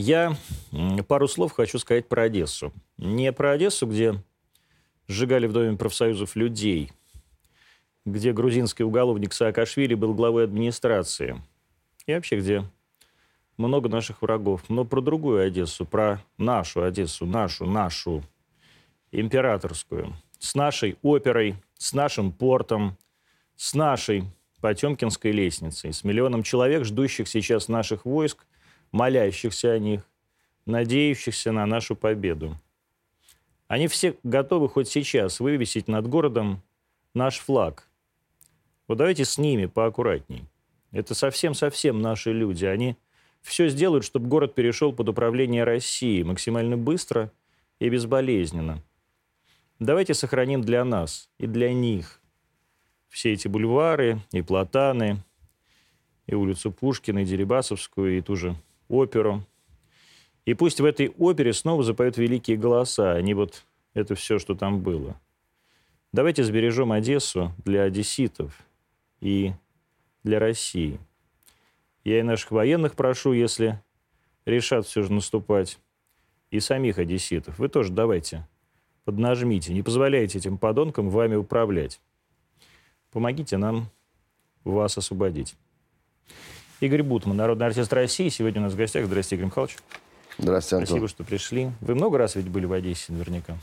Я пару слов хочу сказать про Одессу. Не про Одессу, где сжигали в Доме профсоюзов людей, где грузинский уголовник Саакашвили был главой администрации, и вообще где много наших врагов. Но про другую Одессу, про нашу Одессу, нашу, нашу, императорскую, с нашей оперой, с нашим портом, с нашей Потемкинской лестницей, с миллионом человек, ждущих сейчас наших войск, молящихся о них, надеющихся на нашу победу. Они все готовы хоть сейчас вывесить над городом наш флаг. Вот давайте с ними поаккуратней. Это совсем-совсем наши люди. Они все сделают, чтобы город перешел под управление России максимально быстро и безболезненно. Давайте сохраним для нас и для них все эти бульвары и платаны, и улицу Пушкина, и Дерибасовскую, и ту же оперу. И пусть в этой опере снова запоют великие голоса, а не вот это все, что там было. Давайте сбережем Одессу для одесситов и для России. Я и наших военных прошу, если решат все же наступать, и самих одесситов. Вы тоже давайте поднажмите, не позволяйте этим подонкам вами управлять. Помогите нам вас освободить. Игорь Бутман, народный артист России. Сегодня у нас в гостях. Здравствуйте, Игорь Михайлович. Здравствуйте, Антон. Спасибо, что пришли. Вы много раз ведь были в Одессе наверняка?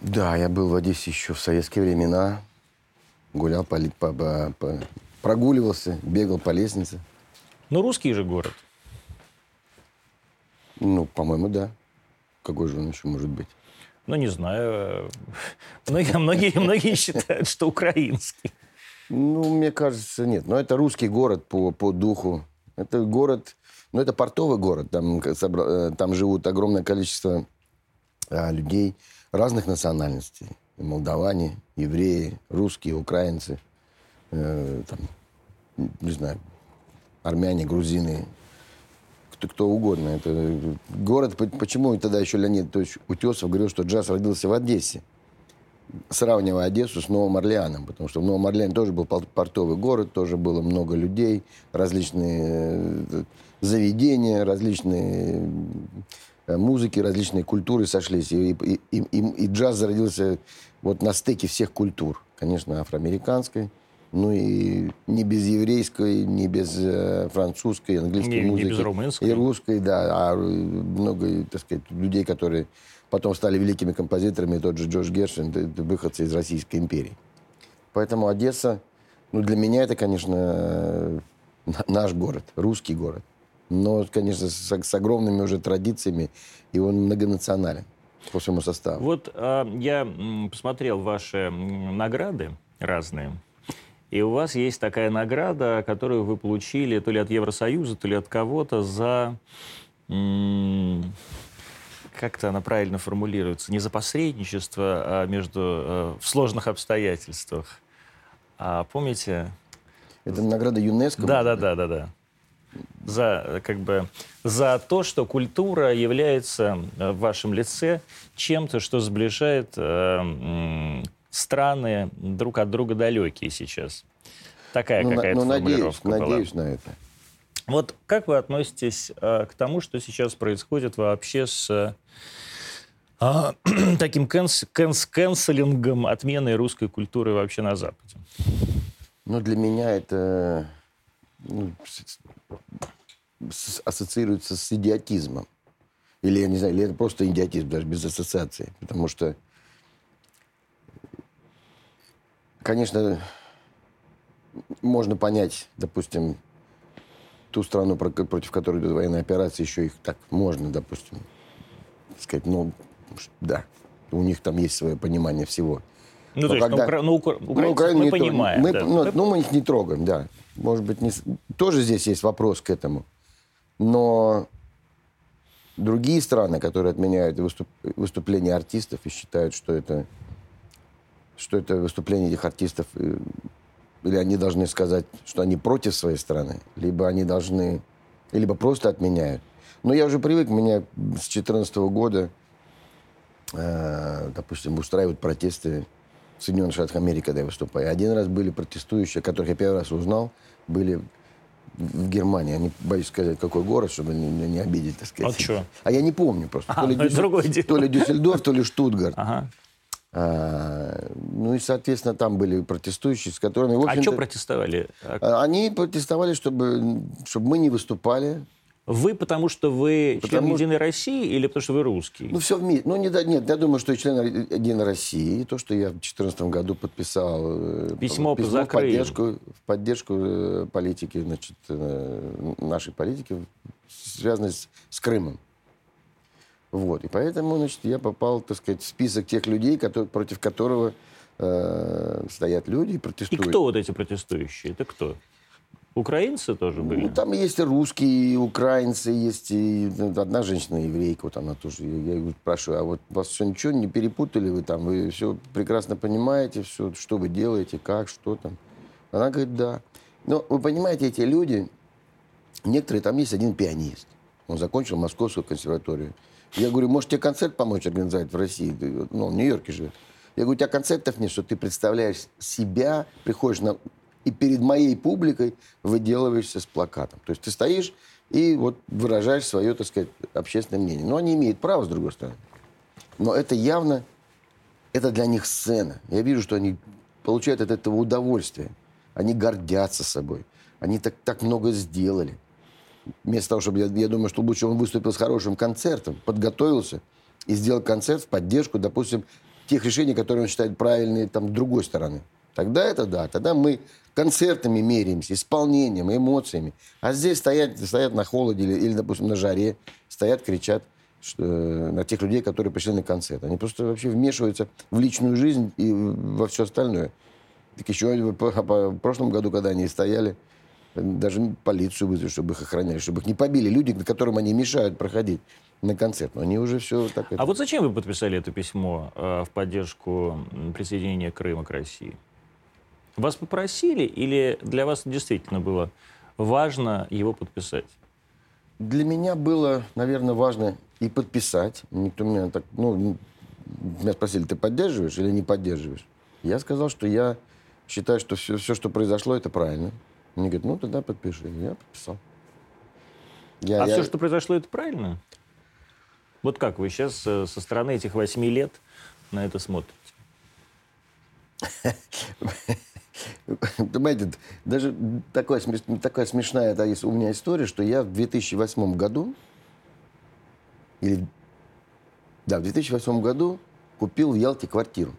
Да, я был в Одессе еще в советские времена. Гулял, по, по, по, прогуливался, бегал по лестнице. Ну, русский же город. Ну, по-моему, да. Какой же он еще может быть? Ну, не знаю. Многие, многие, многие считают, что украинский. Ну, мне кажется, нет. Но это русский город по, по духу. Это город, ну, это портовый город. Там, э, там живут огромное количество а, людей разных национальностей. Молдаване, евреи, русские, украинцы, э, там, не знаю, армяне, грузины, кто, кто угодно. Это город, почему тогда еще Леонид Анатольевич Утесов говорил, что джаз родился в Одессе, сравнивая Одессу с Новым Орлеаном, потому что в Новом Орлеане тоже был портовый город, тоже было много людей, различные э, заведения, различные э, музыки, различные культуры сошлись. И, и, и, и джаз зародился вот на стыке всех культур. Конечно, афроамериканской, ну и не без еврейской, не без э, французской, английской не, музыки. Не без румынской. И русской, да. А много, так сказать, людей, которые потом стали великими композиторами, тот же Джордж Гершвин, это выходцы из Российской империи. Поэтому Одесса, ну для меня это, конечно, наш город, русский город. Но, конечно, с, с огромными уже традициями, и он многонационален по своему составу. Вот э, я посмотрел ваши награды разные. И у вас есть такая награда, которую вы получили то ли от Евросоюза, то ли от кого-то за... Как-то она правильно формулируется. Не за посредничество а между, э, в сложных обстоятельствах. А помните? Это награда ЮНЕСКО? Да, да, да, да, да. За, как бы, за то, что культура является э, в вашем лице чем-то, что сближает э, страны друг от друга далекие сейчас. Такая ну, какая-то ну, формулировка надеюсь, была. Надеюсь на это. Вот как вы относитесь э, к тому, что сейчас происходит вообще с э, таким кэнс, кэнс, кэнселингом, отменой русской культуры вообще на Западе? Ну, для меня это ну, ассоциируется с идиотизмом. Или, я не знаю, или это просто идиотизм, даже без ассоциации. Потому что Конечно, можно понять, допустим, ту страну, против которой идет военная операция, еще их так можно, допустим, сказать, ну, да, у них там есть свое понимание всего. Ну, Но то есть, когда, укра... ну, укра... ну, Украину мы понимаем. Мы, да. ну, ну, мы их не трогаем, да. Может быть, не... тоже здесь есть вопрос к этому. Но другие страны, которые отменяют выступ... выступления артистов и считают, что это что это выступление этих артистов, э, или они должны сказать, что они против своей страны, либо они должны, либо просто отменяют. Но я уже привык, меня с 2014 года, э, допустим, устраивают протесты в Соединенных Штатах Америки, когда я выступаю. Один раз были протестующие, которых я первый раз узнал, были в Германии. Я не боюсь сказать, какой город, чтобы не, не обидеть, так сказать. А что? А я не помню просто. А, то, ли это другое дело. то ли Дюссельдорф, то ли Штутгарт. Ага. А, ну и, соответственно, там были протестующие, с которыми, в А что протестовали? А Они протестовали, чтобы, чтобы мы не выступали. Вы потому что вы член Потому- Единой России или потому что вы русский? Ну, все вместе. Ну, не, нет, я думаю, что и член Единой России, то, что я в 2014 году подписал э, Письмо п- за в поддержку, в поддержку э, политики, значит, э, нашей политики, связанной с, с Крымом. Вот. И поэтому, значит, я попал, так сказать, в список тех людей, которые, против которого э, стоят люди и И протестуют. кто вот эти протестующие? Это кто? Украинцы тоже были? Ну, там есть и русские, и украинцы, есть и ну, одна женщина еврейка, вот она тоже. Я, я ее спрашиваю, а вот вас все ничего не перепутали вы там? Вы все прекрасно понимаете, все, что вы делаете, как, что там? Она говорит, да. Но вы понимаете, эти люди, некоторые, там есть один пианист. Он закончил Московскую консерваторию. Я говорю, может, тебе концерт помочь организовать в России? Ну, он в Нью-Йорке живет. Я говорю, у тебя концертов нет, что ты представляешь себя, приходишь на... и перед моей публикой выделываешься с плакатом. То есть ты стоишь и вот выражаешь свое, так сказать, общественное мнение. Но они имеют право, с другой стороны. Но это явно, это для них сцена. Я вижу, что они получают от этого удовольствие. Они гордятся собой. Они так, так много сделали. Вместо того, чтобы, я, я думаю, что лучше он выступил с хорошим концертом, подготовился и сделал концерт в поддержку, допустим, тех решений, которые он считает правильные там, с другой стороны. Тогда это да. Тогда мы концертами меряемся, исполнением, эмоциями. А здесь стоят, стоят на холоде или, или, допустим, на жаре, стоят, кричат что, э, на тех людей, которые пришли на концерт. Они просто вообще вмешиваются в личную жизнь и во все остальное. Так еще по- в прошлом году, когда они стояли, э, даже полицию вызвали, чтобы их охраняли, чтобы их не побили люди, которым они мешают проходить на концерт. Но они уже все так... это- А вот зачем вы подписали это письмо э, в поддержку присоединения Крыма к России? Вас попросили или для вас действительно было важно его подписать? Для меня было, наверное, важно и подписать. Никто меня так... Ну, меня спросили, ты поддерживаешь или не поддерживаешь? Я сказал, что я считаю, что все, все что произошло, это правильно. Они говорят, ну, тогда подпиши. Я подписал. Я- а я- все, что произошло, это правильно? Вот как вы сейчас со стороны этих восьми лет на это смотрите? Понимаете, даже такая, такая смешная есть у меня история, что я в 2008 году, или, да, в 2008 году купил в Ялте квартиру.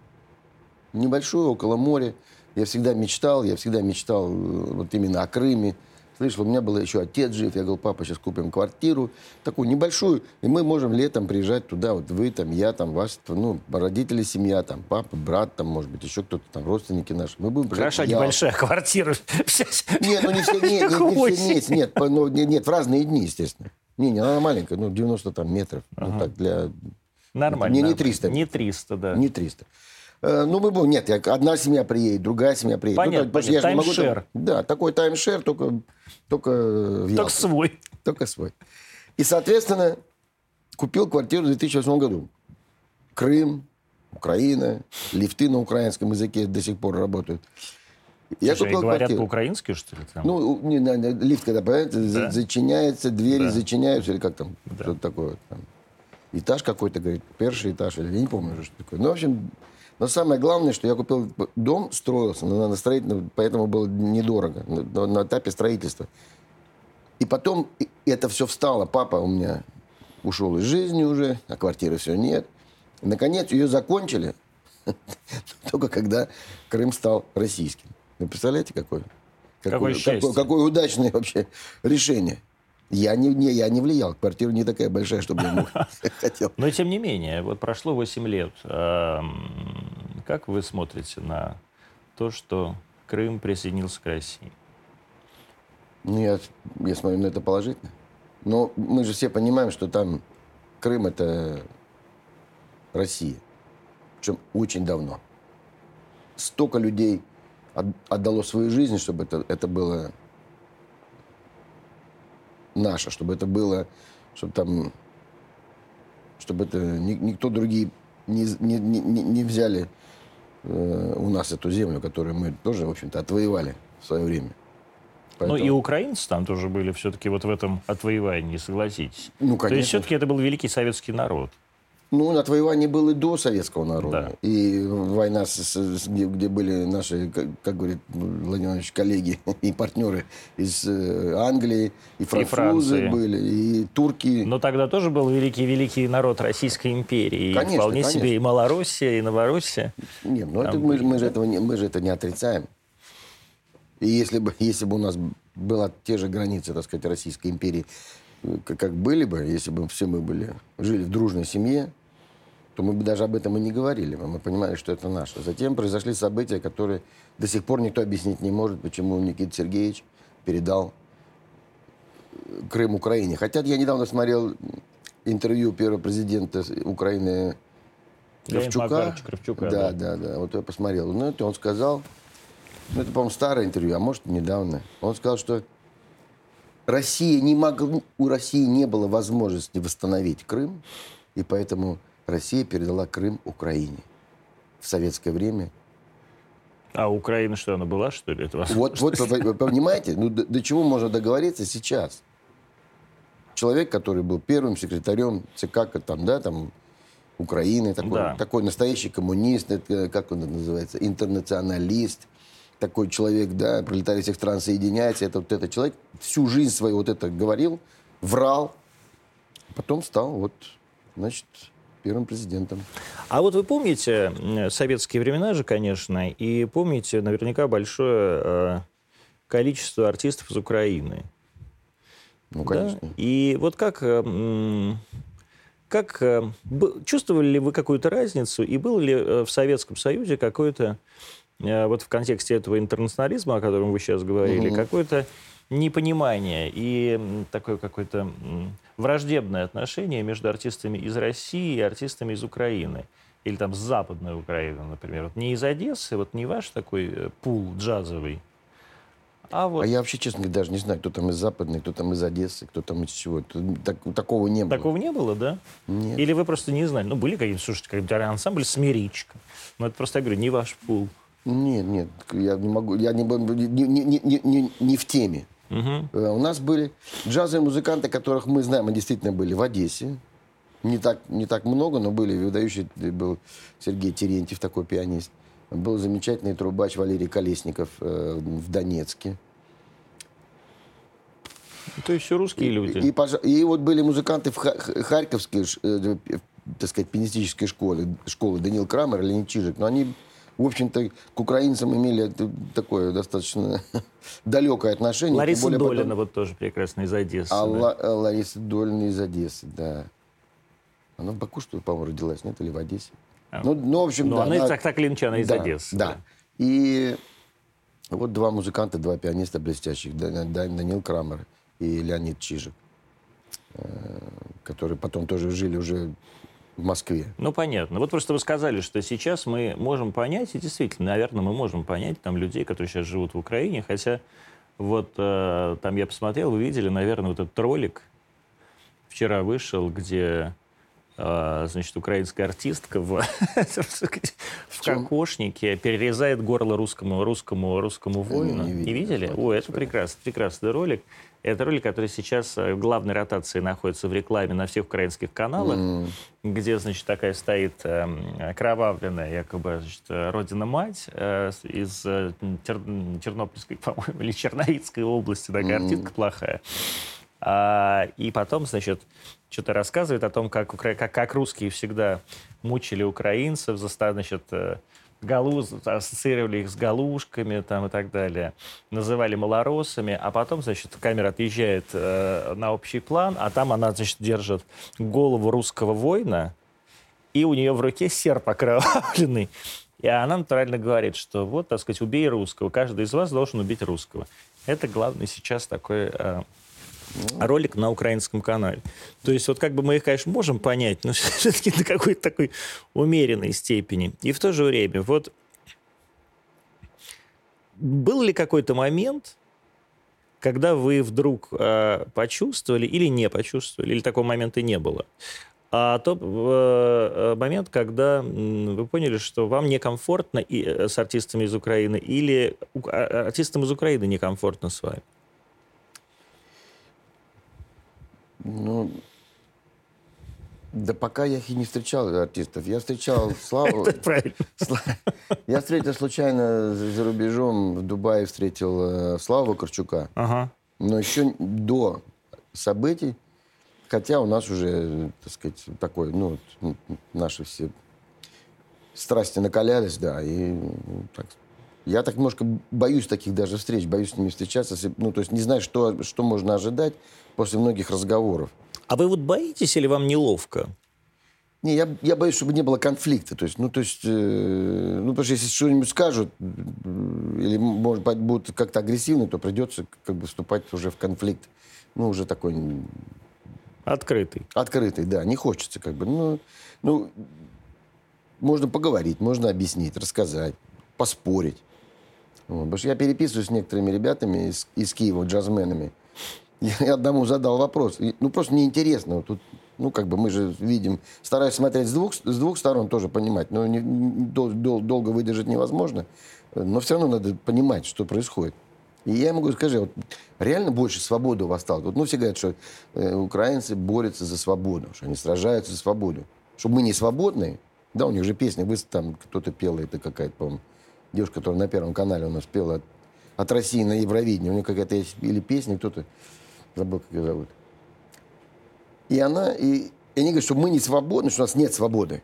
Небольшую, около моря. Я всегда мечтал, я всегда мечтал э, вот именно о Крыме. Слышал, у меня был еще отец жив. Я говорил, папа, сейчас купим квартиру. Такую небольшую. И мы можем летом приезжать туда. Вот вы там, я там, вас, ну, родители, семья там, папа, брат там, может быть, еще кто-то там, родственники наши. Мы будем приезжать Хороша небольшая квартира. Нет, ну не все, нет, нет, не все нет, по- ну, не- нет, в разные дни, естественно. Не, не, она маленькая, ну, 90 там метров, ну, так, для, Нормально. Не- не нормально. 300. Не 300, да. не 300. Э, Ну, мы будем, нет, я- одна семья приедет, другая семья приедет. Ну, Понятно, так, потому что я же могу там- таймшер. Да, такой таймшер, только, только в Только Ялте. свой. Только свой. И, соответственно, купил квартиру в 2008 году. Крым, Украина, лифты на украинском языке до сих пор работают. Я Слушай, купил говорят квартиру. по-украински, что ли? Там? Ну, не, не, не, лифт, когда, понимаете, за- Да. зачиняется, двери Да. зачиняются, или как там, Да. что-то такое. Там. Этаж какой-то, говорит, первый этаж, или я не помню уже, что такое. Ну, в общем, но самое главное, что я купил дом, строился на, на строительном, поэтому было недорого, на, на этапе строительства. И потом это все встало. Папа у меня ушел из жизни уже, а квартиры все нет. И, наконец, ее закончили, только когда Крым стал российским. Вы представляете, какое? Какое какое, какое удачное вообще решение. Я не, не, я не влиял. Квартира не такая большая, чтобы я мог- хотел. Но тем не менее, вот прошло 8 лет. Эм, Как вы смотрите на то, что Крым присоединился к России? Ну, я, я смотрю на это положительно. Но мы же все понимаем, что там Крым – это Россия. Причем очень давно. Столько людей от- отдало свою жизнь, чтобы это, это было наше, чтобы это было, чтобы там, чтобы это ни- никто другие не, не, не, не- не взяли э, у нас эту землю, которую мы тоже, в общем-то, отвоевали в свое время. Поэтому... Ну и украинцы там тоже были все-таки вот в этом отвоевании, согласитесь. Ну, конечно. То есть все-таки это был великий советский народ. Ну, отвоевание было и до советского народа. Да. И война, с, с, где, где были наши, как, как говорит Владимир Иванович, коллеги и партнеры из э, Англии, и французы и были, и турки. Но тогда тоже был великий-великий народ Российской империи. Конечно, и вполне конечно. себе и Малороссия, и Новороссия. Нет, ну это, мы, мы, же этого не, мы же это не отрицаем. И если бы, если бы у нас была те же границы, так сказать, Российской империи, э, как были бы, если бы все мы были, жили в дружной семье, то мы бы даже об этом и не говорили. Мы понимали, что это наше. Затем произошли события, которые до сих пор никто объяснить не может, почему Никита Сергеевич передал Крым Украине. Хотя я недавно смотрел интервью первого президента Украины Кравчука. Кравчука да, да, да, да. Вот я посмотрел. Ну, это он сказал, ну, это, по-моему, старое интервью, а может, недавно. Он сказал, что Россия не могла, у России не было возможности восстановить Крым, и поэтому Россия передала Крым Украине в советское время. А Украина что, она была, что ли? Это вот, вот вы, понимаете, ну, до, до чего можно договориться сейчас? Человек, который был первым секретарем ЦК там, да, там, Украины, такой, да. такой настоящий коммунист, это, как он это называется, интернационалист, такой человек, да, пролетарий всех стран соединяется, это вот этот человек всю жизнь свою вот это говорил, врал, потом стал вот, значит, первым президентом. А вот вы помните советские времена же, конечно, и помните наверняка большое э, количество артистов из Украины. Ну, конечно. Да? И вот как, э, как э, чувствовали ли вы какую-то разницу, и был ли в Советском Союзе какой-то, вот в контексте этого интернационализма, о котором вы сейчас говорили, угу. какой-то непонимание и такое какое-то враждебное отношение между артистами из России и артистами из Украины. Или там с Западной Украины, например. Вот не из Одессы, вот не ваш такой э, пул джазовый, а, вот... а я вообще, честно говоря, даже не знаю, кто там из Западной, кто там из Одессы, кто там из чего. Так, такого не было. Такого не было, да? Нет. Или вы просто не знали? Ну, были какие-то, слушайте, какой-то ансамбль «Смиричка». Но это просто, я говорю, не ваш пул. Нет, нет, я не могу, я не, не, не, не, не в теме. Угу. У нас были джазовые музыканты, которых мы знаем, они действительно были в Одессе. Не так, не так много, но были выдающие. Был Сергей Терентьев, такой пианист. Был замечательный трубач Валерий Колесников э, в Донецке. То есть все русские люди. И, и, и вот были музыканты в Харьковской, э, так сказать, пианистической школе, школы Данил Крамер, Леонид Чижик. Но они в общем-то, к украинцам имели такое достаточно далекое отношение. Лариса более Долина потом... вот тоже прекрасно из Одессы. А да? Л- Лариса Долина из Одессы, да. Она в Баку, что ли, по-моему, родилась, нет, или в Одессе? А. Ну, ну, в общем, ну, да. Она, она... так, так она из да, Одессы. Да. да. И вот два музыканта, два пианиста блестящих, Данил Крамер и Леонид Чижик, э, которые потом тоже жили уже в Москве. Ну, понятно. Вот просто вы сказали, что сейчас мы можем понять, и действительно, наверное, мы можем понять там людей, которые сейчас живут в Украине, хотя вот э, там я посмотрел, вы видели, наверное, вот этот ролик вчера вышел, где э, значит, украинская артистка в, в кокошнике перерезает горло русскому, русскому, русскому воину. Не, не видели? О, это прекрасный, прекрасный ролик. Это ролик, который сейчас э, в главной ротации находится в рекламе на всех украинских каналах, mm. где, значит, такая стоит э, кровавленная, якобы, значит, родина-мать э, из э, Тер... Тернопольской, по-моему, или Черновицкой области, такая mm. артистка плохая. А, и потом, значит, что-то рассказывает о том, как, как, как русские всегда мучили украинцев, заставили, значит, э, галуз, ассоциировали их с галушками там, и так далее, называли малоросами, а потом, значит, камера отъезжает э, на общий план, а там она, значит, держит голову русского воина, и у нее в руке серп окровавленный. И она натурально говорит, что вот, так сказать, убей русского, каждый из вас должен убить русского. Это главный сейчас такой э, ролик на украинском канале. То есть вот как бы мы их, конечно, можем понять, но все-таки на какой-то такой умеренной степени. И в то же время, вот был ли какой-то момент, когда вы вдруг э, почувствовали или не почувствовали, или такого момента не было, а то э, момент, когда вы поняли, что вам некомфортно и, э, с артистами из Украины, или а, артистам из Украины некомфортно с вами? Ну, да пока я их и не встречал, артистов. Я встречал Славу... Это правильно. Я встретил случайно за рубежом, в Дубае встретил э, Славу Корчука. Ага. Но еще до событий, хотя у нас уже, так сказать, такой, ну, наши все страсти накалялись, да, и ну, так, я так немножко боюсь таких даже встреч, боюсь с ними встречаться, ну, то есть не знаю, что, что можно ожидать после многих разговоров. А вы вот боитесь или вам неловко? Не, я, я боюсь, чтобы не было конфликта. То есть, ну, то есть, э, ну, потому что если что-нибудь скажут, э, или, может быть, будут как-то агрессивны, то придется как бы вступать уже в конфликт. Ну, уже такой Открытый. открытый, да, не хочется как бы. Ну, ну, можно поговорить, можно объяснить, рассказать, поспорить. Вот, потому что я переписываюсь с некоторыми ребятами из, из Киева, джазменами. Я одному задал вопрос. И, Ну, просто неинтересно. Вот Тут, ну, как бы мы же видим, стараюсь смотреть с двух, с двух сторон, тоже понимать. Но не- дол- дол- долго выдержать невозможно. Но все равно надо понимать, что происходит. И я ему говорю, скажи, вот реально больше свободы у вас стало? Вот, ну, все говорят, что э, украинцы борются за свободу, что они сражаются за свободу. Что мы не свободные. Да, у них же песня, вы там кто-то пел, это какая-то, по-моему, девушка, которая на Первом канале у нас пела от, от России на Евровидение. У нее какая-то есть или песня, кто-то, забыл, как ее зовут. И она, и, и они говорят, что мы не свободны, что у нас нет свободы.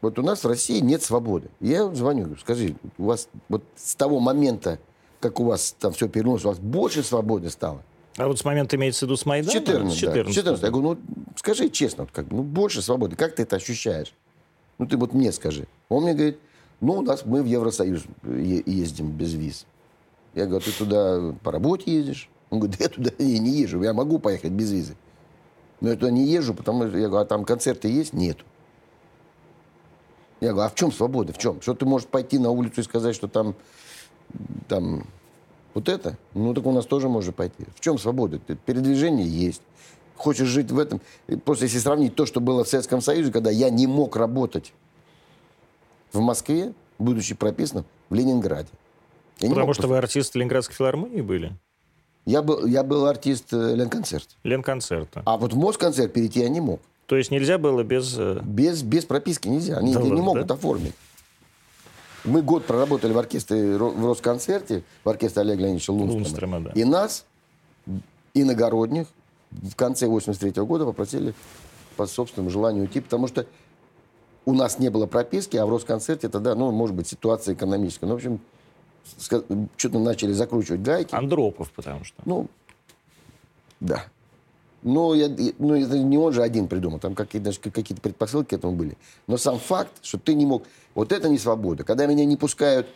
Вот у нас в России нет свободы. Я звоню, говорю, скажи, у вас вот с того момента, как у вас там все перевернулось, у вас больше свободы стало? А вот с момента имеется в виду с Майдана? 14, С да, 14. 14. Я говорю, ну скажи честно, вот как, ну больше свободы. Как ты это ощущаешь? Ну ты вот мне скажи. Он мне говорит, ну у нас мы в Евросоюз ездим без виз. Я говорю, ты туда по работе ездишь? Он говорит, да я туда не, не езжу, я могу поехать без визы. Но я туда не езжу, потому что я говорю, а там концерты есть? Нету. Я говорю, а в чем свобода? В чем? Что ты можешь пойти на улицу и сказать, что там, там вот это? Ну, так у нас тоже можно пойти. В чем свобода? Передвижение есть. Хочешь жить в этом? Просто если сравнить то, что было в Советском Союзе, когда я не мог работать в Москве, будучи прописанным в Ленинграде. Я Потому что вы артист Ленинградской филармонии были? Я был, я был артист э, Ленконцерт. Ленконцерта. А вот в Москонцерт перейти я не мог. То есть нельзя было без... э, Без, без прописки нельзя. Они Да не ладно, могут да? оформить. Мы год проработали в оркестре в Росконцерте, в оркестре Олега Леонидовича Лунстрома. Лунстрома, да. И нас, иногородних, в конце 83 года попросили по собственному желанию уйти, потому что у нас не было прописки, а в Росконцерте тогда, ну, может быть, ситуация экономическая. Ну, в общем, что-то начали закручивать гайки. Андропов, потому что. Ну, да. Ну, я, ну, это не он же один придумал, там какие-то, какие-то предпосылки к этому были. Но сам факт, что ты не мог... Вот это не свобода. Когда меня не пускают...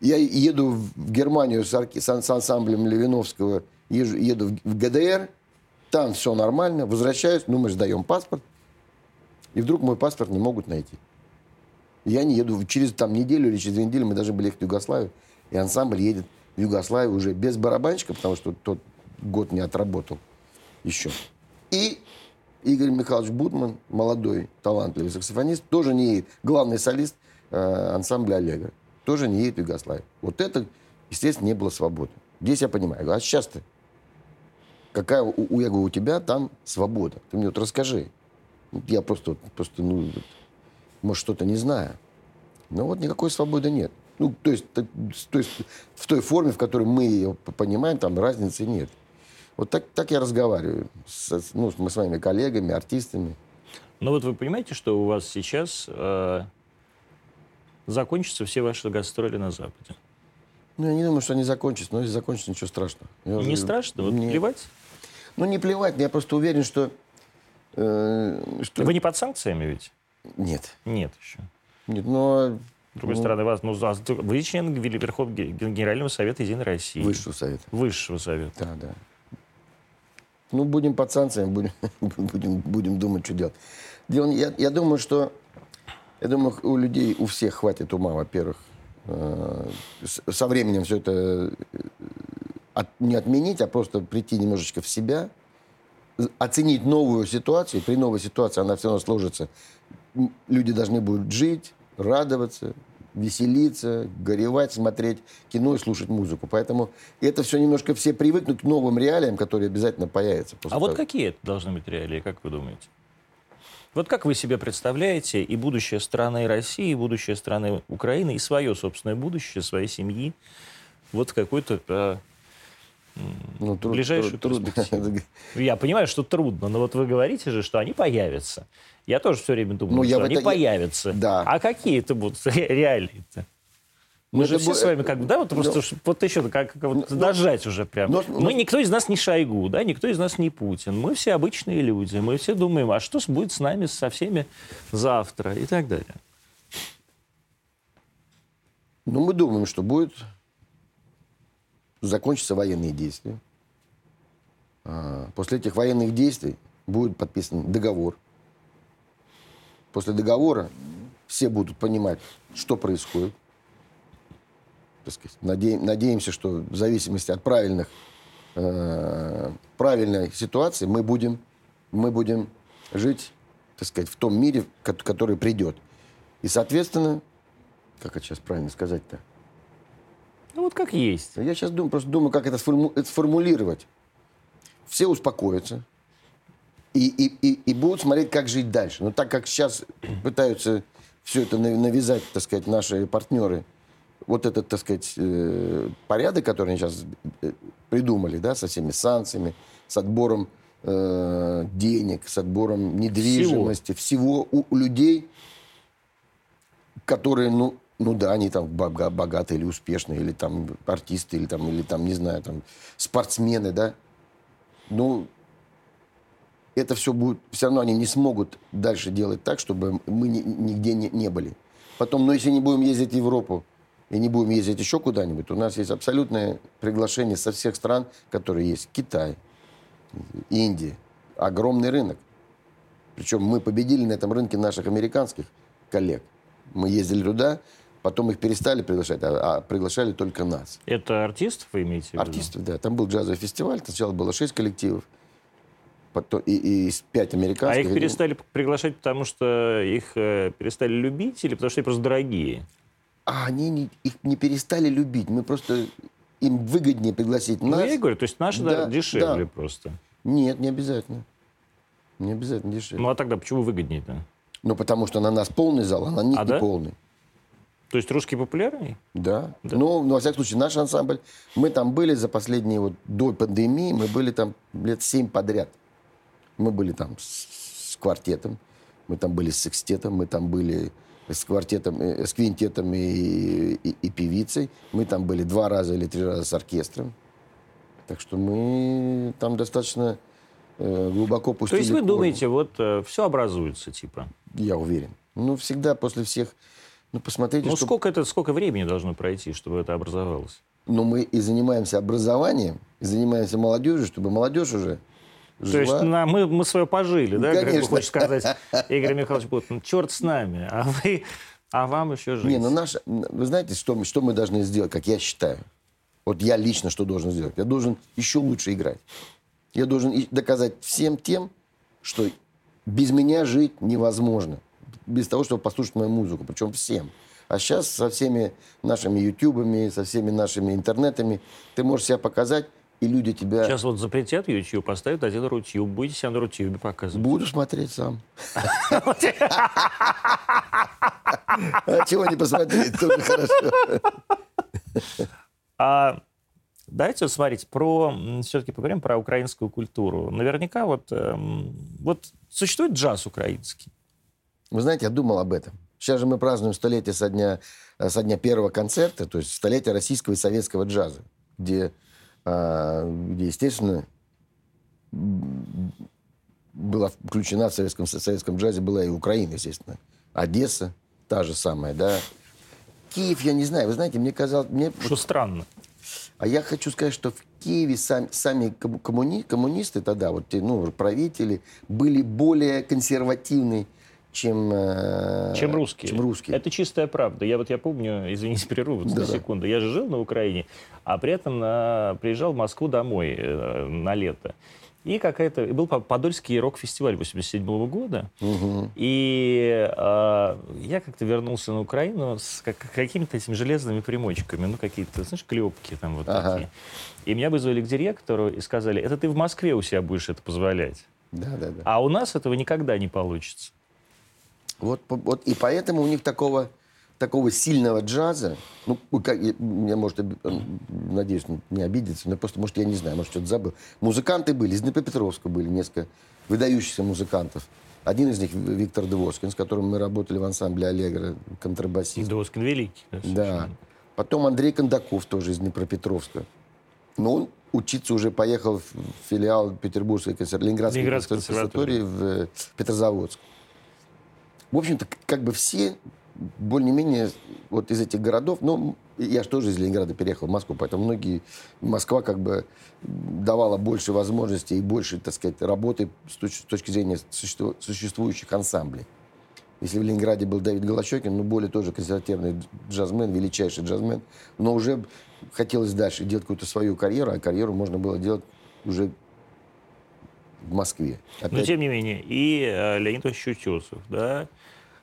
Я еду в Германию с, орке- с ан- с ансамблем Левиновского, езжу- еду в, ГДР, там все нормально, возвращаюсь, ну, мы же даем паспорт, и вдруг мой паспорт не могут найти. Я не еду. Через там неделю или через две недели мы даже были ехать в Югославию. И ансамбль едет в Югославию уже без барабанщика, потому что тот год не отработал еще. И Игорь Михайлович Бутман, молодой, талантливый саксофонист, тоже не едет. Главный солист э, ансамбля Олега. Тоже не едет в Югославию. Вот это, естественно, не было свободы. Здесь я понимаю. А сейчас-то? Какая, у, у- я говорю, у тебя там свобода. Ты мне вот расскажи. Я просто, просто ну, может, что-то не знаю. Но вот никакой свободы нет. Ну, то есть, с- то есть в той форме, в которой мы ее понимаем, там разницы нет. Вот так, так я разговариваю с, ну, мы с моими коллегами, артистами. Но вот вы понимаете, что у вас сейчас э, закончатся все ваши гастроли на Западе? Ну, я не думаю, что они закончатся, но если закончатся, ничего страшного. Я Не уже- страшно? Вот Нет. плевать? Ну, не плевать, я просто уверен, что... э, что... Вы не под санкциями ведь? Нет. Нет еще. Нет, но С другой Ну. стороны, вас, ну, вы член Вели- Верхов Генерального совета Единой России. высшего совета. Высшего совета. Да, да. Ну, будем под санкциями, будем, будем, будем думать, что делать. Дело, я, я думаю, что я думаю, у людей, у всех хватит ума, во-первых, э, со временем все это э, от- не отменить, а просто прийти немножечко в себя, оценить новую ситуацию. При новой ситуации она все равно сложится. Люди должны будут жить, радоваться, веселиться, горевать, смотреть кино и слушать музыку. Поэтому это все немножко все привыкнут к новым реалиям, которые обязательно появятся. А вот какие это должны быть реалии, как вы думаете? Вот как вы себе представляете и будущее страны России, и будущее страны Украины, и свое собственное будущее, своей семьи, вот в какой-то а, ну, труд, ближайшую труд, перспективу? Я понимаю, что трудно, но вот вы говорите же, что они появятся. Я тоже все время думаю, ну, что они это... появятся. Да. А какие это будут реалии-то? Мы ну, же все с вами как бы, да, вот просто но, вот еще как, как вот но, дожать уже прям. Но, мы никто из нас не Шойгу, да, никто из нас не Путин. Мы все обычные люди. Мы все думаем, а что будет с нами, со всеми завтра и так далее. Ну, мы думаем, что будет закончатся военные действия. А, после этих военных действий будет подписан договор. После договора все будут понимать, что происходит надеемся, что в зависимости от правильных, э, правильной ситуации мы будем, мы будем жить, так сказать, в том мире, который придет. И, соответственно, как это сейчас правильно сказать-то? Ну вот как есть. Я сейчас думаю, просто думаю, как это, сформу, это сформулировать. Все успокоятся и, и, и, и будут смотреть, как жить дальше. Но так как сейчас пытаются все это навязать, так сказать, наши партнеры – вот этот, так сказать, э, порядок, который они сейчас э, придумали, да, со всеми санкциями, с отбором э, денег, с отбором недвижимости, всего, всего у, людей, которые, ну, ну да, они там богатые или успешные, или там артисты, или там, или там, не знаю, там спортсмены, да. Ну, это все будет, все равно они не смогут дальше делать так, чтобы мы нигде не, не были. Потом, ну, если не будем ездить в Европу, и не будем ездить еще куда-нибудь, у нас есть абсолютное приглашение со всех стран, которые есть. Китай, Индия. Огромный рынок. Причем мы победили на этом рынке наших американских коллег. Мы ездили туда, потом их перестали приглашать, а, а приглашали только нас. Это артистов вы имеете в виду? Артистов, да. Там был джазовый фестиваль, сначала было шесть коллективов, потом, и, и пять американских. А их перестали приглашать, потому что их э, перестали любить или потому что они просто дорогие? а они не, их не перестали любить. Мы просто им выгоднее пригласить ну, нас. Ну, я говорю, то есть наши да, дешевле да. просто. Нет, не обязательно. Не обязательно дешевле. Ну, а тогда почему выгоднее-то? Ну, потому что на нас полный зал, а на них а не да? полный. То есть русский популярный? Да. да. Ну, ну, во всяком случае, наш ансамбль, мы там были за последние, вот, до пандемии, мы были там лет семь подряд. Мы были там с, с квартетом, мы там были с секстетом, мы там были с квартетом, э, с квинтетом и, и, и певицей. Мы там были два раза или три раза с оркестром. Так что мы там достаточно э, глубоко пустили. То есть вы думаете, вот э, все образуется, типа? Я уверен. Ну, всегда после всех... Ну, посмотрите, Ну, что... сколько, это, сколько времени должно пройти, чтобы это образовалось? Ну, мы и занимаемся образованием, и занимаемся молодежью, чтобы молодежь уже то есть на, мы, мы свое пожили, да, Конечно. как хочешь сказать Игорь Михайлович Путин. Черт с нами, а вы, а вам еще жить. Не, ну наш, вы знаете, что что мы должны сделать, как я считаю? Вот я лично что должен сделать? Я должен еще лучше играть. Я должен доказать всем тем, что без меня жить невозможно. Без того, чтобы послушать мою музыку. Причем всем. А сейчас со всеми нашими ютубами, со всеми нашими интернетами ты можешь себя показать и люди тебя... Сейчас вот запретят YouTube, поставят один Рутюб. Будете себя на Рутюбе показывать? Буду смотреть сам. А чего не посмотреть, тоже хорошо. А давайте вот смотрите, про, все-таки поговорим про украинскую культуру. Наверняка вот, эм, вот существует джаз украинский? Вы знаете, я думал об этом. Сейчас же мы празднуем столетие со дня, со дня первого концерта, то есть столетие российского и советского джаза, где а, где, естественно, была включена в советском, в советском джазе, была и Украина, естественно. Одесса, та же самая, да. Киев, я не знаю, вы знаете, мне казалось... Мне, что вот, странно. А я хочу сказать, что в Киеве сами, сами коммуни, коммунисты тогда, вот те, ну, правители, были более консервативны, чем, э, чем русские. Чем русские. Это чистая правда. Я вот я помню, извините, перерыв да. на секунду. Я же жил на Украине, а при этом на, приезжал в Москву домой э, на лето. И какая-то... был По- Подольский рок-фестиваль 87 года. И э, я как-то вернулся на Украину с как- какими-то этими железными примочками. Ну, какие-то, знаешь, клепки там вот Ага. такие. И меня вызвали к директору и сказали, это ты в Москве у себя будешь это позволять. Да, да, да. А у нас этого никогда не получится. Вот, вот и поэтому у них такого, такого сильного джаза, ну, как, я, может, надеюсь, не- обидится, но просто, может, я не знаю, может, что-то забыл. Музыканты были, из Днепропетровска были несколько выдающихся музыкантов. Один из них Виктор Двоскин, с которым мы работали в ансамбле «Аллегро», контрабасист. Доскин великий. Да. совершенно. Потом Андрей Кондаков тоже из Днепропетровска. Но он учиться уже поехал в филиал Петербургской консерватории, Ленинградской Ленинградской консерватории в э, Петрозаводск. В общем-то, как бы все более-менее вот из этих городов, ну, я же тоже из Ленинграда переехал в Москву, поэтому многие, Москва как бы давала больше возможностей и больше, так сказать, работы с точ- с точки зрения существу- существующих ансамблей. Если в Ленинграде был Давид Голощекин, ну, более тоже консервативный джазмен, величайший джазмен, но уже хотелось дальше делать какую-то свою карьеру, а карьеру можно было делать уже в Москве. Но Опять- тем не менее, и э, Леонид Утесов, да.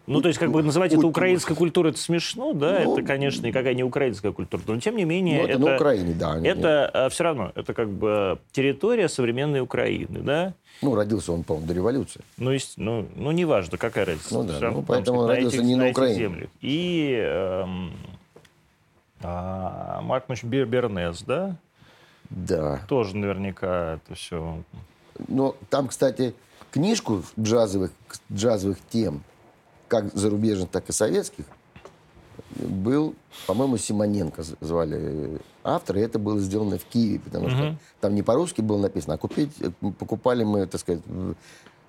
Ну, то есть, как бы называть это украинской культурой, это смешно, да, Ну, это, конечно, никакая не украинская культура, но тем не менее, Ну, это на Украине, да. это все равно, это как бы территория современной Украины, да. Ну, родился он, по-моему, до революции. Ну, есть, ну, ну неважно, какая разница. Ну да, равно, ну, поэтому он что родился не на этих Украине. землях. И эм, а, Марк Бер- Бернес, да, Да. тоже наверняка это все. Но там, кстати, книжку джазовых, джазовых тем, как зарубежных, так и советских, был, по-моему, Симоненко звали автора, и это было сделано в Киеве, потому что там не по-русски было написано, а купить, э, покупали мы, так сказать, в,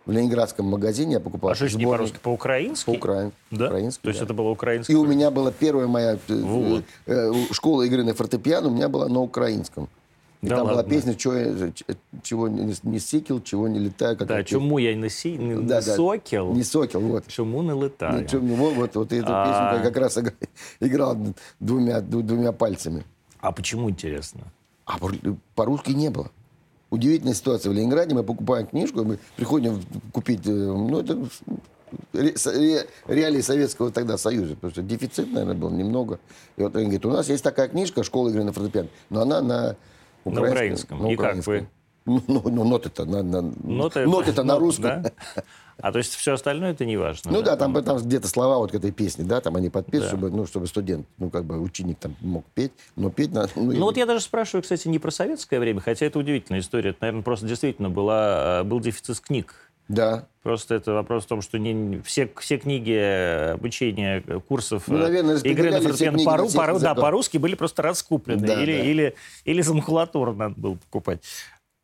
ленинградском магазине, я покупал А что, это не сборник по-русски, по-украински? по-украин- Да? по-украински, То есть да. это было украинское. И у меня была первая моя э, Вот. э, э, школа игры на фортепиано, у меня была на украинском. И Да там была ладно? песня «Чё я- ч- чего не, не сикел, чего не летаю». как Да, чому я не, сі... не, не Да, да. сокіл, Не сокел, вот. чому не летаю? Чё мне, вот, вот, вот эту А. песню я как раз игра- играл двумя, двумя пальцами. А почему интересно? А по- по-русски не было. Удивительная ситуация. В Ленинграде мы покупаем книжку, мы приходим купить, э, ну, это ре- реалии Советского тогда Союза, потому что дефицит, наверное, был немного. И вот он говорит, у нас есть такая книжка «Школа игры на фортепиано», но она на украинском. украинском. И как вы? Ну, ну, ну, ноты-то на, на, Ноты- ноты-то на нот, русском. да? А то есть все остальное это не важно? Ну да, там, там где-то слова вот к этой песне, да, там они подписывают, Да. чтобы, ну, чтобы студент, ну, как бы ученик там мог петь, но петь надо... Ну, Ну вот я даже спрашиваю, кстати, не про советское время, хотя это удивительная история. Это, наверное, просто действительно была, э, был дефицит книг. Да. Просто это вопрос в том, что не, все, все книги э, обучения, э, курсов Ну, э, наверное, игры на фортепиано всех по-ру- да, по-русски были просто раскуплены. Да, или, да. Или, или за макулатуру надо было покупать.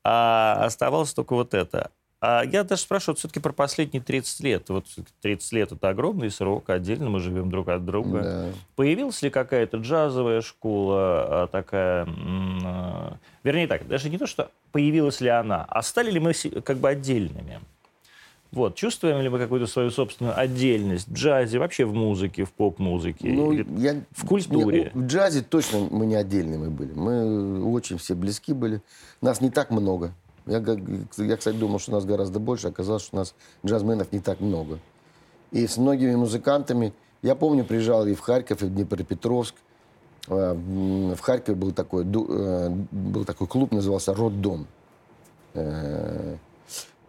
А оставалось только вот это. А я даже спрашиваю все-таки про последние 30 лет. Вот всё-таки 30 лет — это огромный срок, отдельно мы живем друг от друга. Да. Появилась ли какая-то джазовая школа а, такая, а, вернее так, даже не то, что появилась ли она, а стали ли мы как бы отдельными? Вот, чувствуем ли мы какую-то свою собственную отдельность в джазе, вообще в музыке, в поп-музыке? Ну, я, в культуре. не- в джазе точно мы не отдельные мы были. Мы очень все близки были. Нас не так много. Я, я, кстати, думал, что нас гораздо больше. Оказалось, что у нас джазменов не так много. И с многими музыкантами... Я помню, приезжал и в Харьков, и в Днепропетровск. А, В Харькове был такой, э, был такой клуб, назывался «Роддом».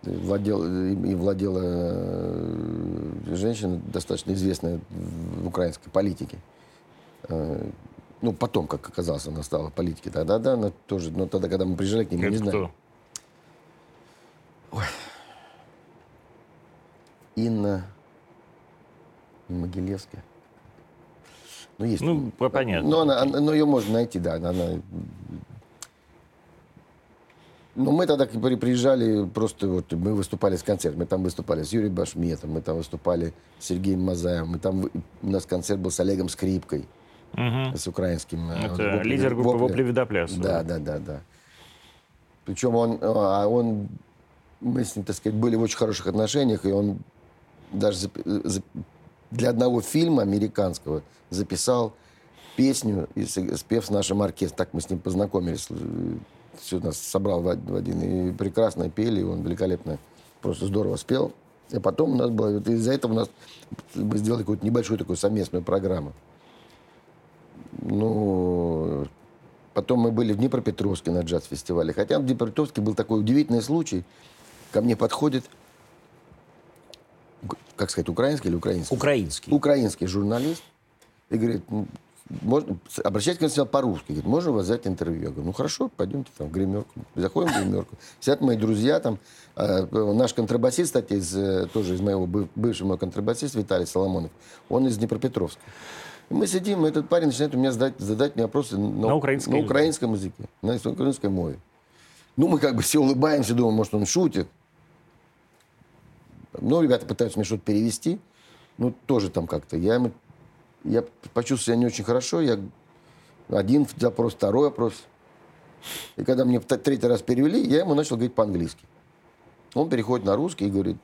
Владел, и владела э, женщина, достаточно известная в украинской политике. Э, Ну, потом, как оказалось, она стала политикой. Тогда, да, она тоже, но тогда, когда мы приезжали к ним, мы не знали. кто? Инна Могилевская. Ну, есть. Ну, по- понятно. Но, она, она- но ее можно найти, да. Она, Но мы тогда при- приезжали, просто вот мы выступали с концертом. Мы там выступали с Юрием Башметом, мы там выступали с Сергеем Мазаевым. Мы там, у нас концерт был с Олегом Скрипкой, Мгм. с украинским. э, Это «Вопли- лидер группы «Вопли». «Вопли Видопляса». Да, да, да, да. Причем он, а он, мы с ним, так сказать, были в очень хороших отношениях, и он даже зап- зап- для одного фильма американского записал песню и спев с нашим оркестром. Так мы с ним познакомились. Все нас собрал в один. И прекрасно пели, он великолепно, просто здорово спел. И потом у нас было, из-за этого у нас мы сделали какую-то небольшую такую совместную программу. Ну, потом мы были в Днепропетровске на джаз-фестивале. Хотя в Днепропетровске был такой удивительный случай. Ко мне подходит, как сказать, украинский или украинский? Украинский. Украинский журналист. И говорит, можно, обращайтесь к сначала по-русски. Говорит, можно вас взять интервью? Я говорю, ну хорошо, пойдемте там в гримерку. Заходим в гримерку. Сидят мои друзья там. Э, наш контрабасист, кстати, из, э, тоже из моего бывшего мой контрабасист Виталий Соломонов. Он из Днепропетровска. И мы сидим, и этот парень начинает у меня задать, задать мне вопросы на, на, украинском, на украинском языке, на украинской мове. Ну, мы как бы все улыбаемся, думаем, может, он шутит. Ну, ребята пытаются мне что-то перевести. Ну, тоже там как-то. Я ему я почувствовал себя не очень хорошо. Я один запрос, второй вопрос. И когда мне третий раз перевели, я ему начал говорить по-английски. Он переходит на русский и говорит,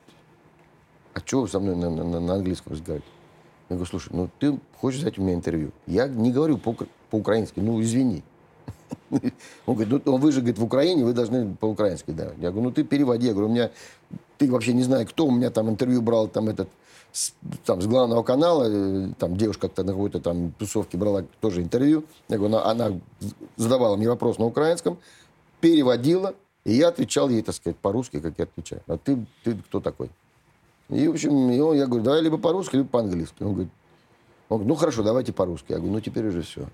а что вы со мной на, на, на английском разговариваете? Я говорю, слушай, ну ты хочешь взять у меня интервью? Я не говорю по- по-украински, ну извини. Он говорит, ну вы же, говорит, в Украине, вы должны по-украински, да. Я говорю, ну ты переводи. Я говорю, у меня, ты вообще не знаю, кто у меня там интервью брал, там этот с, там, с главного канала, э, там девушка как-то на какой-то там тусовке брала тоже интервью. Я говорю, она, она задавала мне вопрос на украинском, переводила, и я отвечал ей, так сказать, по-русски, как я отвечаю. А ты, ты кто такой? И, в общем, и он, я говорю, давай либо по-русски, либо по-английски. Он говорит, он говорит, ну хорошо, давайте по-русски. Я говорю, ну теперь уже все.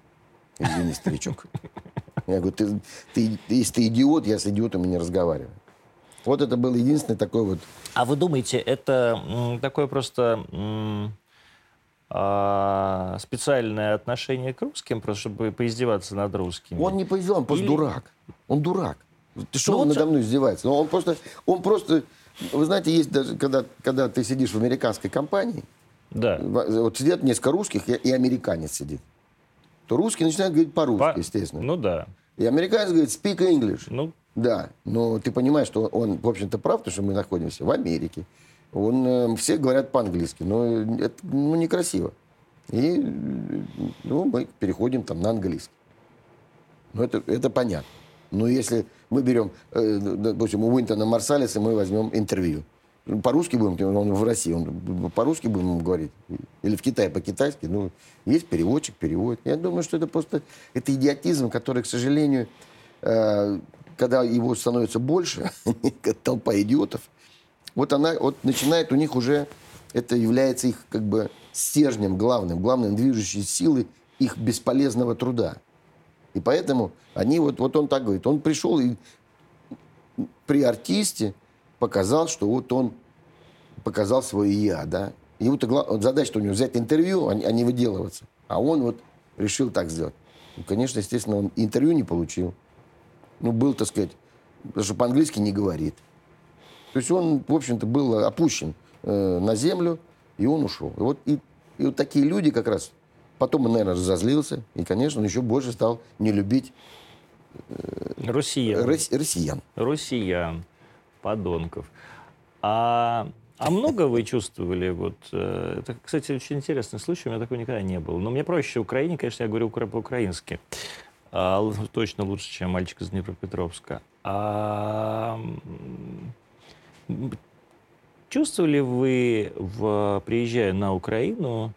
Извини, старичок. Я говорю, ты, ты, если ты идиот, я с идиотами не разговариваю. Вот это был единственный такой вот... А вы думаете, это такое просто а, специальное отношение к русским, просто чтобы поиздеваться над русскими? Он не поиздевался, он просто Или... дурак. Он дурак. Ты что, ну, он вот... надо мной издевается? Ну, он просто, он просто... Вы знаете, есть даже, когда, когда ты сидишь в американской компании, да. вот сидят несколько русских, и, и американец сидит, то русский начинает говорить по-русски, По... естественно. Ну да. И американец говорит speak English. Ну, да, но ты понимаешь, что он, в общем-то, прав, потому что мы находимся в Америке. Он, э, все говорят по-английски, но это ну, некрасиво. И ну, мы переходим там на английский. Ну, это, это понятно. Но если мы берем, э, допустим, у Уинтона Марсалиса мы возьмем интервью. По-русски будем, он в России, он по-русски будем говорить. Или в Китае по-китайски. Ну, есть переводчик, переводит. Я думаю, что это просто это идиотизм, который, к сожалению, э, когда его становится больше, толпа идиотов, вот она вот начинает у них уже, это является их как бы стержнем главным, главным движущей силой их бесполезного труда. И поэтому они, вот, вот он так говорит, он пришел и при артисте показал, что вот он показал свое «я», да. Вот, вот задача у него взять интервью, а, а не выделываться. А он вот решил так сделать. Ну, конечно, естественно, он интервью не получил ну, был, так сказать, потому что по-английски не говорит. То есть он, в общем-то, был опущен э, на землю, и он ушел. И вот, и, и вот такие люди как раз... Потом он, наверное, разозлился, и, конечно, он еще больше стал не любить э, россиян. Рос, россиян. Россиян, подонков. А, а много вы чувствовали? Вот, э, это, кстати, очень интересный случай, у меня такого никогда не было. Но мне проще в Украине, конечно, я говорю по-украински а, точно лучше, чем мальчик из Днепропетровска. А, чувствовали вы, в, приезжая на Украину,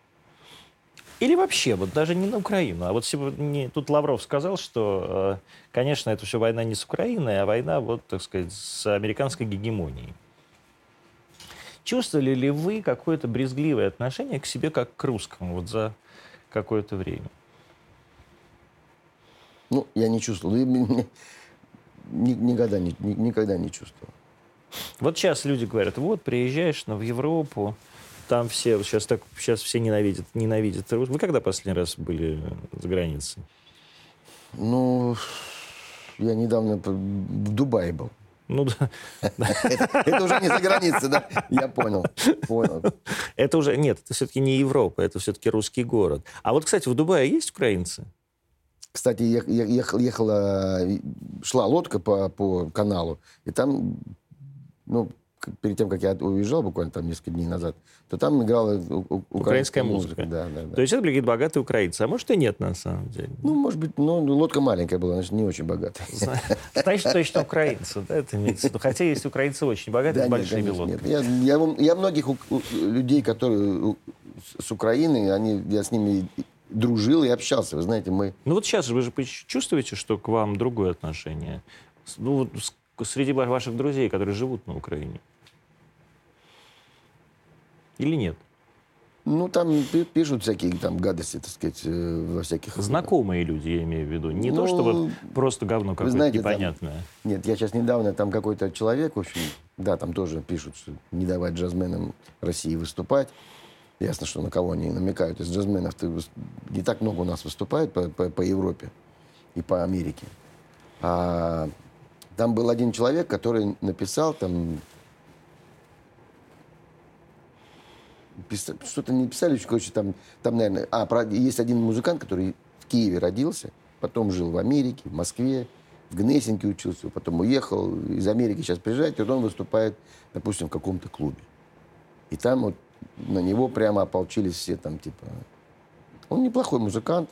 или вообще, вот даже не на Украину, а вот сегодня тут Лавров сказал, что, э, конечно, это все война не с Украиной, а война, вот, так сказать, с американской гегемонией. Чувствовали ли вы какое-то брезгливое отношение к себе как к русскому вот за какое-то время? Ну, я не чувствовал. Никогда не, никогда не чувствовал. Вот сейчас люди говорят, вот, приезжаешь ну, в Европу, там все, сейчас, так, сейчас все ненавидят, ненавидят Вы когда последний раз были за границей? Ну, я недавно в Дубае был. Ну да. Это уже не за границей, да? Я понял. Понял. Это уже, нет, это все-таки не Европа, это все-таки русский город. А вот, кстати, в Дубае есть украинцы? Кстати, ехала, ехала, шла лодка по, по каналу, и там, ну, перед тем, как я уезжал буквально там несколько дней назад, то там играла Украинская музыка. Да, да, да. То есть это какие-то богатые украинцы. А может и нет, на самом деле. Ну, может быть, ну, лодка маленькая была, значит, не очень богатая. Значит, точно украинцы, да, это имеется в виду. Хотя есть украинцы очень богатые, Да с большими конечно, лодками. нет. Я, я, я многих у- у- людей, которые у- с- Украины, они, я с ними дружил и общался. Вы знаете, мы... Ну вот сейчас вы же чувствуете, что к вам другое отношение? Ну, среди ва- ваших друзей, которые живут на Украине. Или нет? Ну, там пи- пишут всякие там гадости, так сказать, э, во всяких... Знакомые люди, я имею в виду. Не Ну, то, чтобы просто говно какое-то знаете, там- непонятное. Нет, я сейчас недавно, там какой-то человек, в общем, да, там тоже пишут, что не давать джазменам России выступать. Ясно, что на кого они намекают. Из джазменов не так много у нас выступает по, по- по Европе и по Америке. А там был один человек, который написал там что-то не писали, короче, там, там, наверное, а, про- есть один музыкант, который в Киеве родился, потом жил в Америке, в Москве, в Гнесинке учился, потом уехал из Америки, сейчас приезжает, и он выступает, допустим, в каком-то клубе. И там вот на него прямо ополчились все там, типа... Он неплохой музыкант,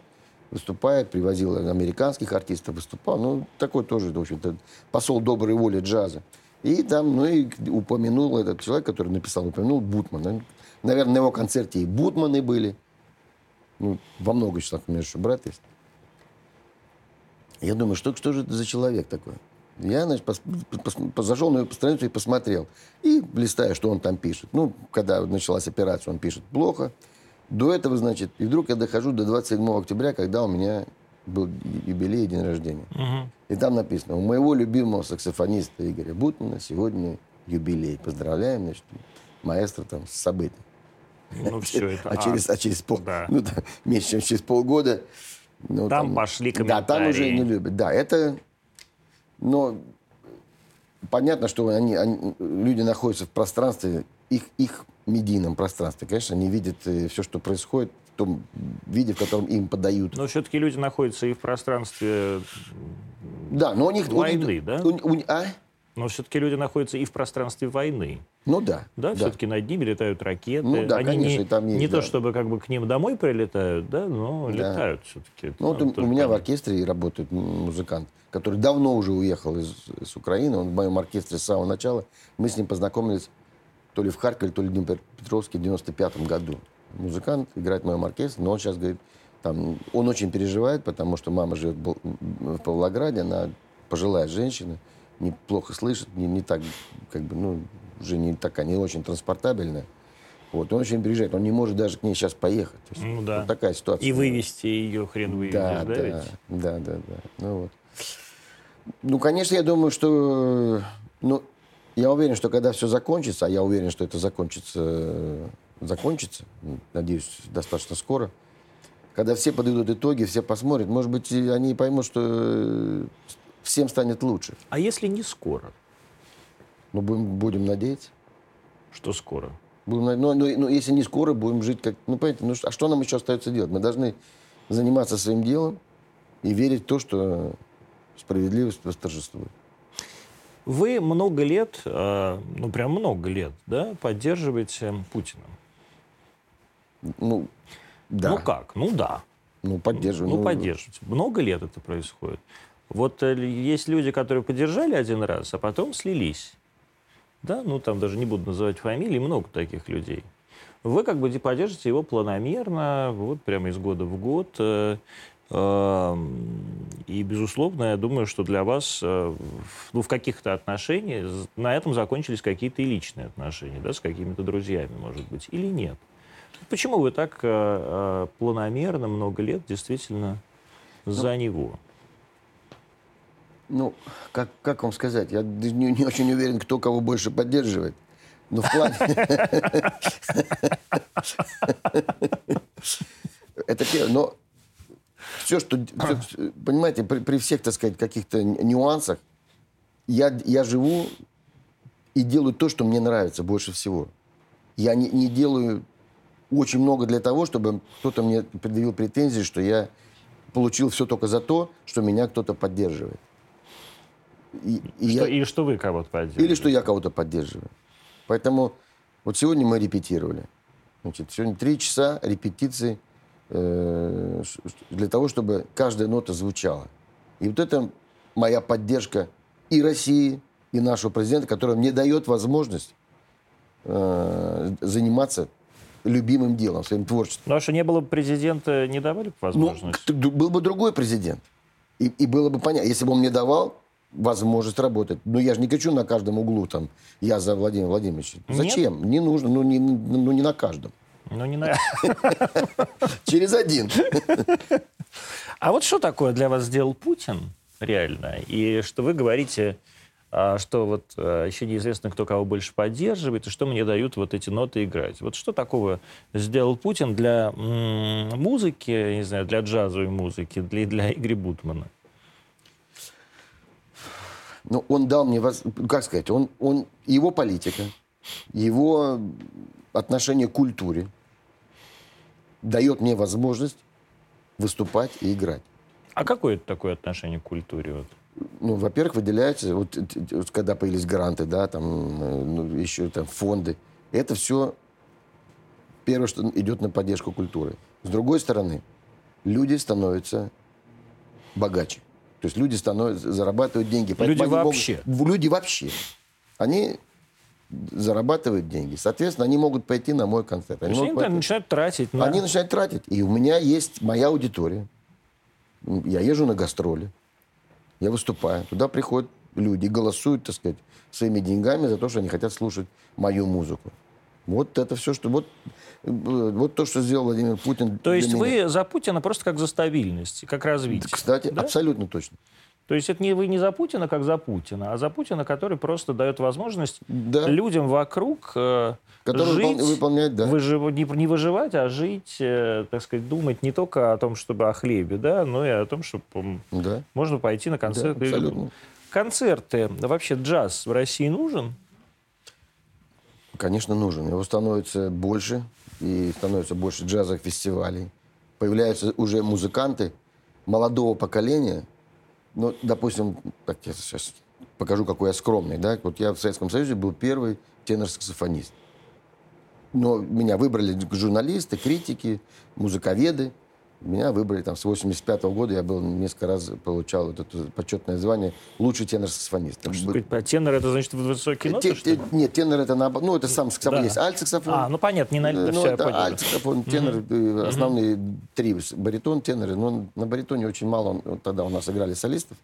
выступает, привозил американских артистов, выступал. Ну, такой тоже, в общем-то, посол доброй воли джаза. И там, ну, и упомянул этот человек, который написал, упомянул Бутман. Наверное, на его концерте и Бутманы были. Ну, во много числах у меня еще брат есть. Я думаю, что, что же это за человек такой? Я, значит, пос, пос- зашел на его страницу и посмотрел. И листаю, что он там пишет. Ну, когда началась операция, он пишет плохо. До этого, значит, и вдруг я дохожу до 27 октября, когда у меня был юбилей, день рождения. И там написано, у моего любимого саксофониста Игоря Бутмана сегодня юбилей. Поздравляем, значит, маэстро там с событием. Ну, все это. А, через, а через пол, да. ну, да, меньше, чем через полгода. ну, Там пошли Да, там уже комментарии. не любят. Да, это, но понятно, что они, они- люди находятся в пространстве, их, их медийном пространстве. Конечно, они видят все, что происходит в том виде, в котором им подают. Но все-таки люди находятся и в пространстве... Да, но у них... у Войны, них- да? у- у- а? Но все-таки люди находятся и в пространстве войны. Ну да. Да, все-таки над ними летают ракеты. Ну да, Они конечно, не, там есть, не то, да. чтобы как бы к ним домой прилетают, да, но Да. летают все-таки. Ну, вот у, меня в оркестре работает музыкант, который давно уже уехал из, из Украины. Он в моем оркестре с самого начала. Мы с ним познакомились то ли в Харькове, то ли в Днепропетровске в 95 году. Музыкант играет в моем оркестре, но он сейчас говорит, там, он очень переживает, потому что мама живет в Павлограде, она пожилая женщина, неплохо слышит, не, не так, как бы, ну, уже не такая, не очень транспортабельная. Вот, он очень переживает, он не может даже к ней сейчас поехать. То есть Ну да. вот такая ситуация. И вывести ее хрен выведешь, Да, да, да, ведь? да, да, да. Ну, вот. ну, конечно, я думаю, что... Ну, я уверен, что когда все закончится, а я уверен, что это закончится, закончится, надеюсь, достаточно скоро, когда все подведут итоги, все посмотрят, может быть, они поймут, что всем станет лучше. А если не скоро? Ну, будем, будем надеяться. Что скоро? Будем, ну, ну, ну, если не скоро, будем жить как... Ну, понимаете, ну, а что нам еще остается делать? Мы должны заниматься своим делом и верить в то, что справедливость восторжествует. Вы много лет, э, ну прям много лет, да, поддерживаете Путина. Ну, да. Ну как? Ну да. Ну, поддерживаю. Ну, поддерживаете. Много лет это происходит. Вот э, есть люди, которые поддержали один раз, а потом слились. Да, ну там даже не буду называть фамилии, много таких людей. Вы как бы де- поддержите его планомерно, вот прямо из года в год. э, эм, И, безусловно, я думаю, что для вас э, в- ну, в каких-то отношениях на этом закончились какие-то и личные отношения, да, с какими-то друзьями, может быть, или нет. Почему вы так планомерно много лет действительно за него? Ну, как, как вам сказать? Я не, не очень уверен, кто кого больше поддерживает. Но в плане... Это первое. Но все, что... понимаете, при всех, так сказать, каких-то нюансах, я, я живу и делаю то, что мне нравится больше всего. Я не, не делаю очень много для того, чтобы кто-то мне предъявил претензии, что я получил все только за то, что меня кто-то поддерживает. И, и Что- я- и что вы кого-то поддерживаете? или что я кого-то поддерживаю. Поэтому вот сегодня мы репетировали. Значит, сегодня три часа репетиции э, для того, чтобы каждая нота звучала. И вот это моя поддержка и России, и нашего президента, который мне дает возможность э, заниматься любимым делом, своим творчеством. Ну, а что не было бы президента, не давали бы возможность? Ну, был бы другой президент. И, и было бы понятно, если бы он мне давал возможность работать. Но я же не кричу на каждом углу там, я за Владимира Владимировича. Зачем? Нет? Не нужно, ну не, ну не на каждом. Ну не на... Через один. А вот что такое для вас сделал Путин реально? И что вы говорите, а, что вот а, еще неизвестно, кто кого больше поддерживает, и что мне дают вот эти ноты играть. Вот что такого сделал Путин для музыки, не знаю, для джазовой музыки, для, для Игоря Бутмана? Ну, он дал мне, как сказать, он, он, его политика, его отношение к культуре дает мне возможность выступать и играть. А какое это такое отношение к культуре? Вот? Ну, во-первых, выделяется, вот, когда появились гранты, да, там, э, ну, еще там фонды, это все первое, что идет на поддержку культуры. С другой стороны, люди становятся богаче. То есть люди становятся, зарабатывают деньги. Люди вообще? Могут, люди вообще. Они зарабатывают деньги. Соответственно, они могут пойти на мой концерт. Они, они пойти. начинают тратить. На... Они начинают тратить. И у меня есть моя аудитория. Я езжу на гастроли. Я выступаю. Туда приходят люди, голосуют, так сказать, своими деньгами за то, что они хотят слушать мою музыку. Вот это все, что... Вот, вот то, что сделал Владимир Путин. То есть вы за Путина просто как за стабильность, как развитие? Кстати, да? абсолютно точно. То есть это не вы не за Путина, как за Путина, а за Путина, который просто дает возможность да. людям вокруг э, который жить, выполнять, да. выжив, не, не выживать, а жить, э, так сказать, думать не только о том, чтобы о хлебе, да, но и о том, чтобы да. можно пойти на концерт. Да, абсолютно. Концерты, вообще джаз в России нужен? Конечно, нужен. Его становится больше, и становится больше джазовых фестивалей. Появляются уже музыканты молодого поколения. Ну, допустим, так я сейчас покажу, какой я скромный. Да? Вот я в Советском Союзе был первый тенор-саксофонист. Но меня выбрали журналисты, критики, музыковеды. Меня выбрали там с 85 -го года. Я был несколько раз получал вот это почетное звание лучший тенор-саксофонист. А тенор это значит высокий ноты, те, те, Нет, тенор это на, ну это сам саксофон да. есть. Альт-саксофон. А, ну понятно, не на ну, все, это альт-саксофон, тенор, mm-hmm. основные mm-hmm. три баритон, теноры. Но на баритоне очень мало. Вот тогда у нас играли солистов.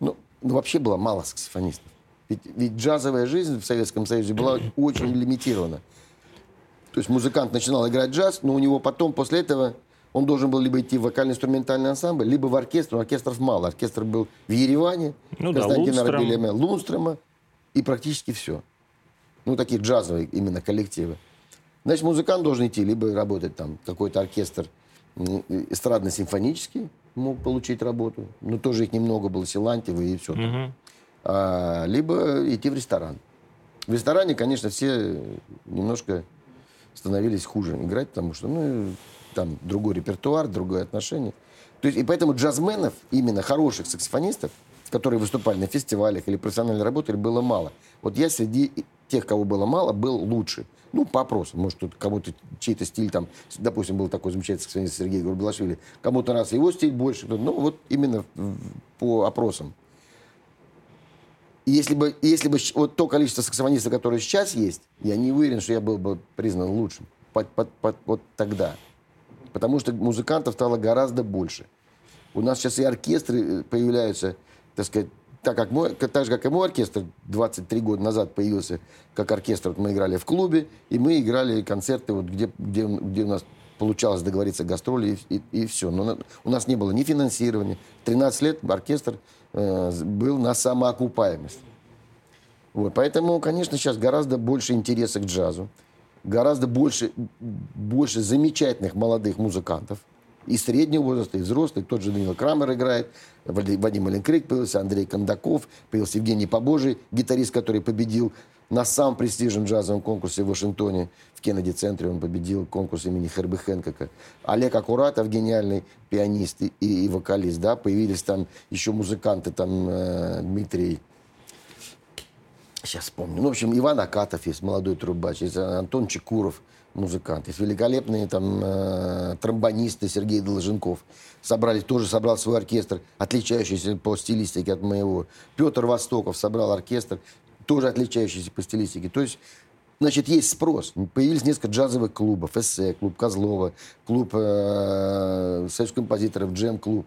Ну, ну вообще было мало саксофонистов. Ведь, ведь джазовая жизнь в Советском Союзе была очень лимитирована. То есть музыкант начинал играть джаз, но у него потом, после этого, он должен был либо идти в вокально-инструментальный ансамбль, либо в оркестр. Но оркестров мало. Оркестр был в Ереване, ну, Константина да, Рабелема, Лунстрема, и практически все. Ну, такие джазовые именно коллективы. Значит, музыкант должен идти, либо работать там какой-то оркестр эстрадно-симфонический, мог получить работу. Но тоже их немного было, Силантьева и все. Угу. А, либо идти в ресторан. В ресторане, конечно, все немножко становились хуже играть, потому что, ну, там другой репертуар, другое отношение. То есть, и поэтому джазменов, именно хороших саксофонистов, которые выступали на фестивалях или профессионально работали, было мало. Вот я среди тех, кого было мало, был лучше. Ну, по опросам. Может, тут кому-то чей-то стиль там, допустим, был такой замечательный саксофонист Сергей Горбелашвили, кому-то раз его стиль больше, ну, вот именно по опросам. Если бы, если бы вот то количество саксофонистов, которое сейчас есть, я не уверен, что я был бы признан лучшим. Под, под, под, вот тогда. Потому что музыкантов стало гораздо больше. У нас сейчас и оркестры э, появляются, так сказать, так, как мой, так же, как и мой оркестр 23 года назад появился как оркестр. Вот мы играли в клубе, и мы играли концерты, вот, где, где, где у нас получалось договориться гастроли, и, и, и все. Но у нас не было ни финансирования. 13 лет оркестр э, был на самоокупаемость. Вот, поэтому, конечно, сейчас гораздо больше интереса к джазу гораздо больше, больше замечательных молодых музыкантов. И среднего возраста, и взрослых. Тот же Данил Крамер играет, Вадим Маленкрик появился, Андрей Кондаков, появился Евгений Побожий, гитарист, который победил на самом престижном джазовом конкурсе в Вашингтоне, в Кеннеди-центре он победил конкурс имени Хербы Хэнкока. Олег Акуратов, гениальный пианист и, и вокалист, да, появились там еще музыканты, там э, Дмитрий Сейчас вспомню. Ну, в общем, Иван Акатов есть, молодой трубач. Есть Антон Чекуров, музыкант. Есть великолепные там э, тромбонисты Сергей Долженков. Собрали, тоже собрал свой оркестр, отличающийся по стилистике от моего. Петр Востоков собрал оркестр, тоже отличающийся по стилистике. То есть Значит, есть спрос. Появились несколько джазовых клубов. Эссе, клуб Козлова, клуб э, союз композиторов, джем-клуб.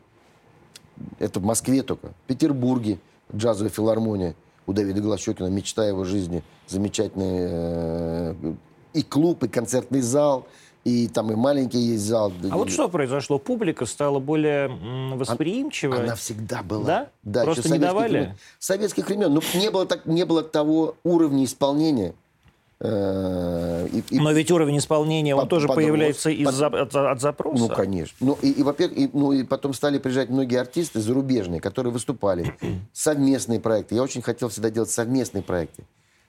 Это в Москве только. В Петербурге джазовая филармония у Давида Глощекина, мечта его жизни. Замечательный э, и клуб, и концертный зал, и там и маленький есть зал. А вот что произошло? Публика стала более восприимчивой? Она всегда была. Да? да Просто не давали? Времен. Советских времен. Ну, не было, так, не было того уровня исполнения, и, и, Но ведь уровень исполнения, он тоже появляется из под, от, от запроса. Ну, конечно. Ну, и, и, во-первых, и, ну, и потом стали приезжать многие артисты зарубежные, которые выступали. Совместные проекты. Я очень хотел всегда делать совместные проекты.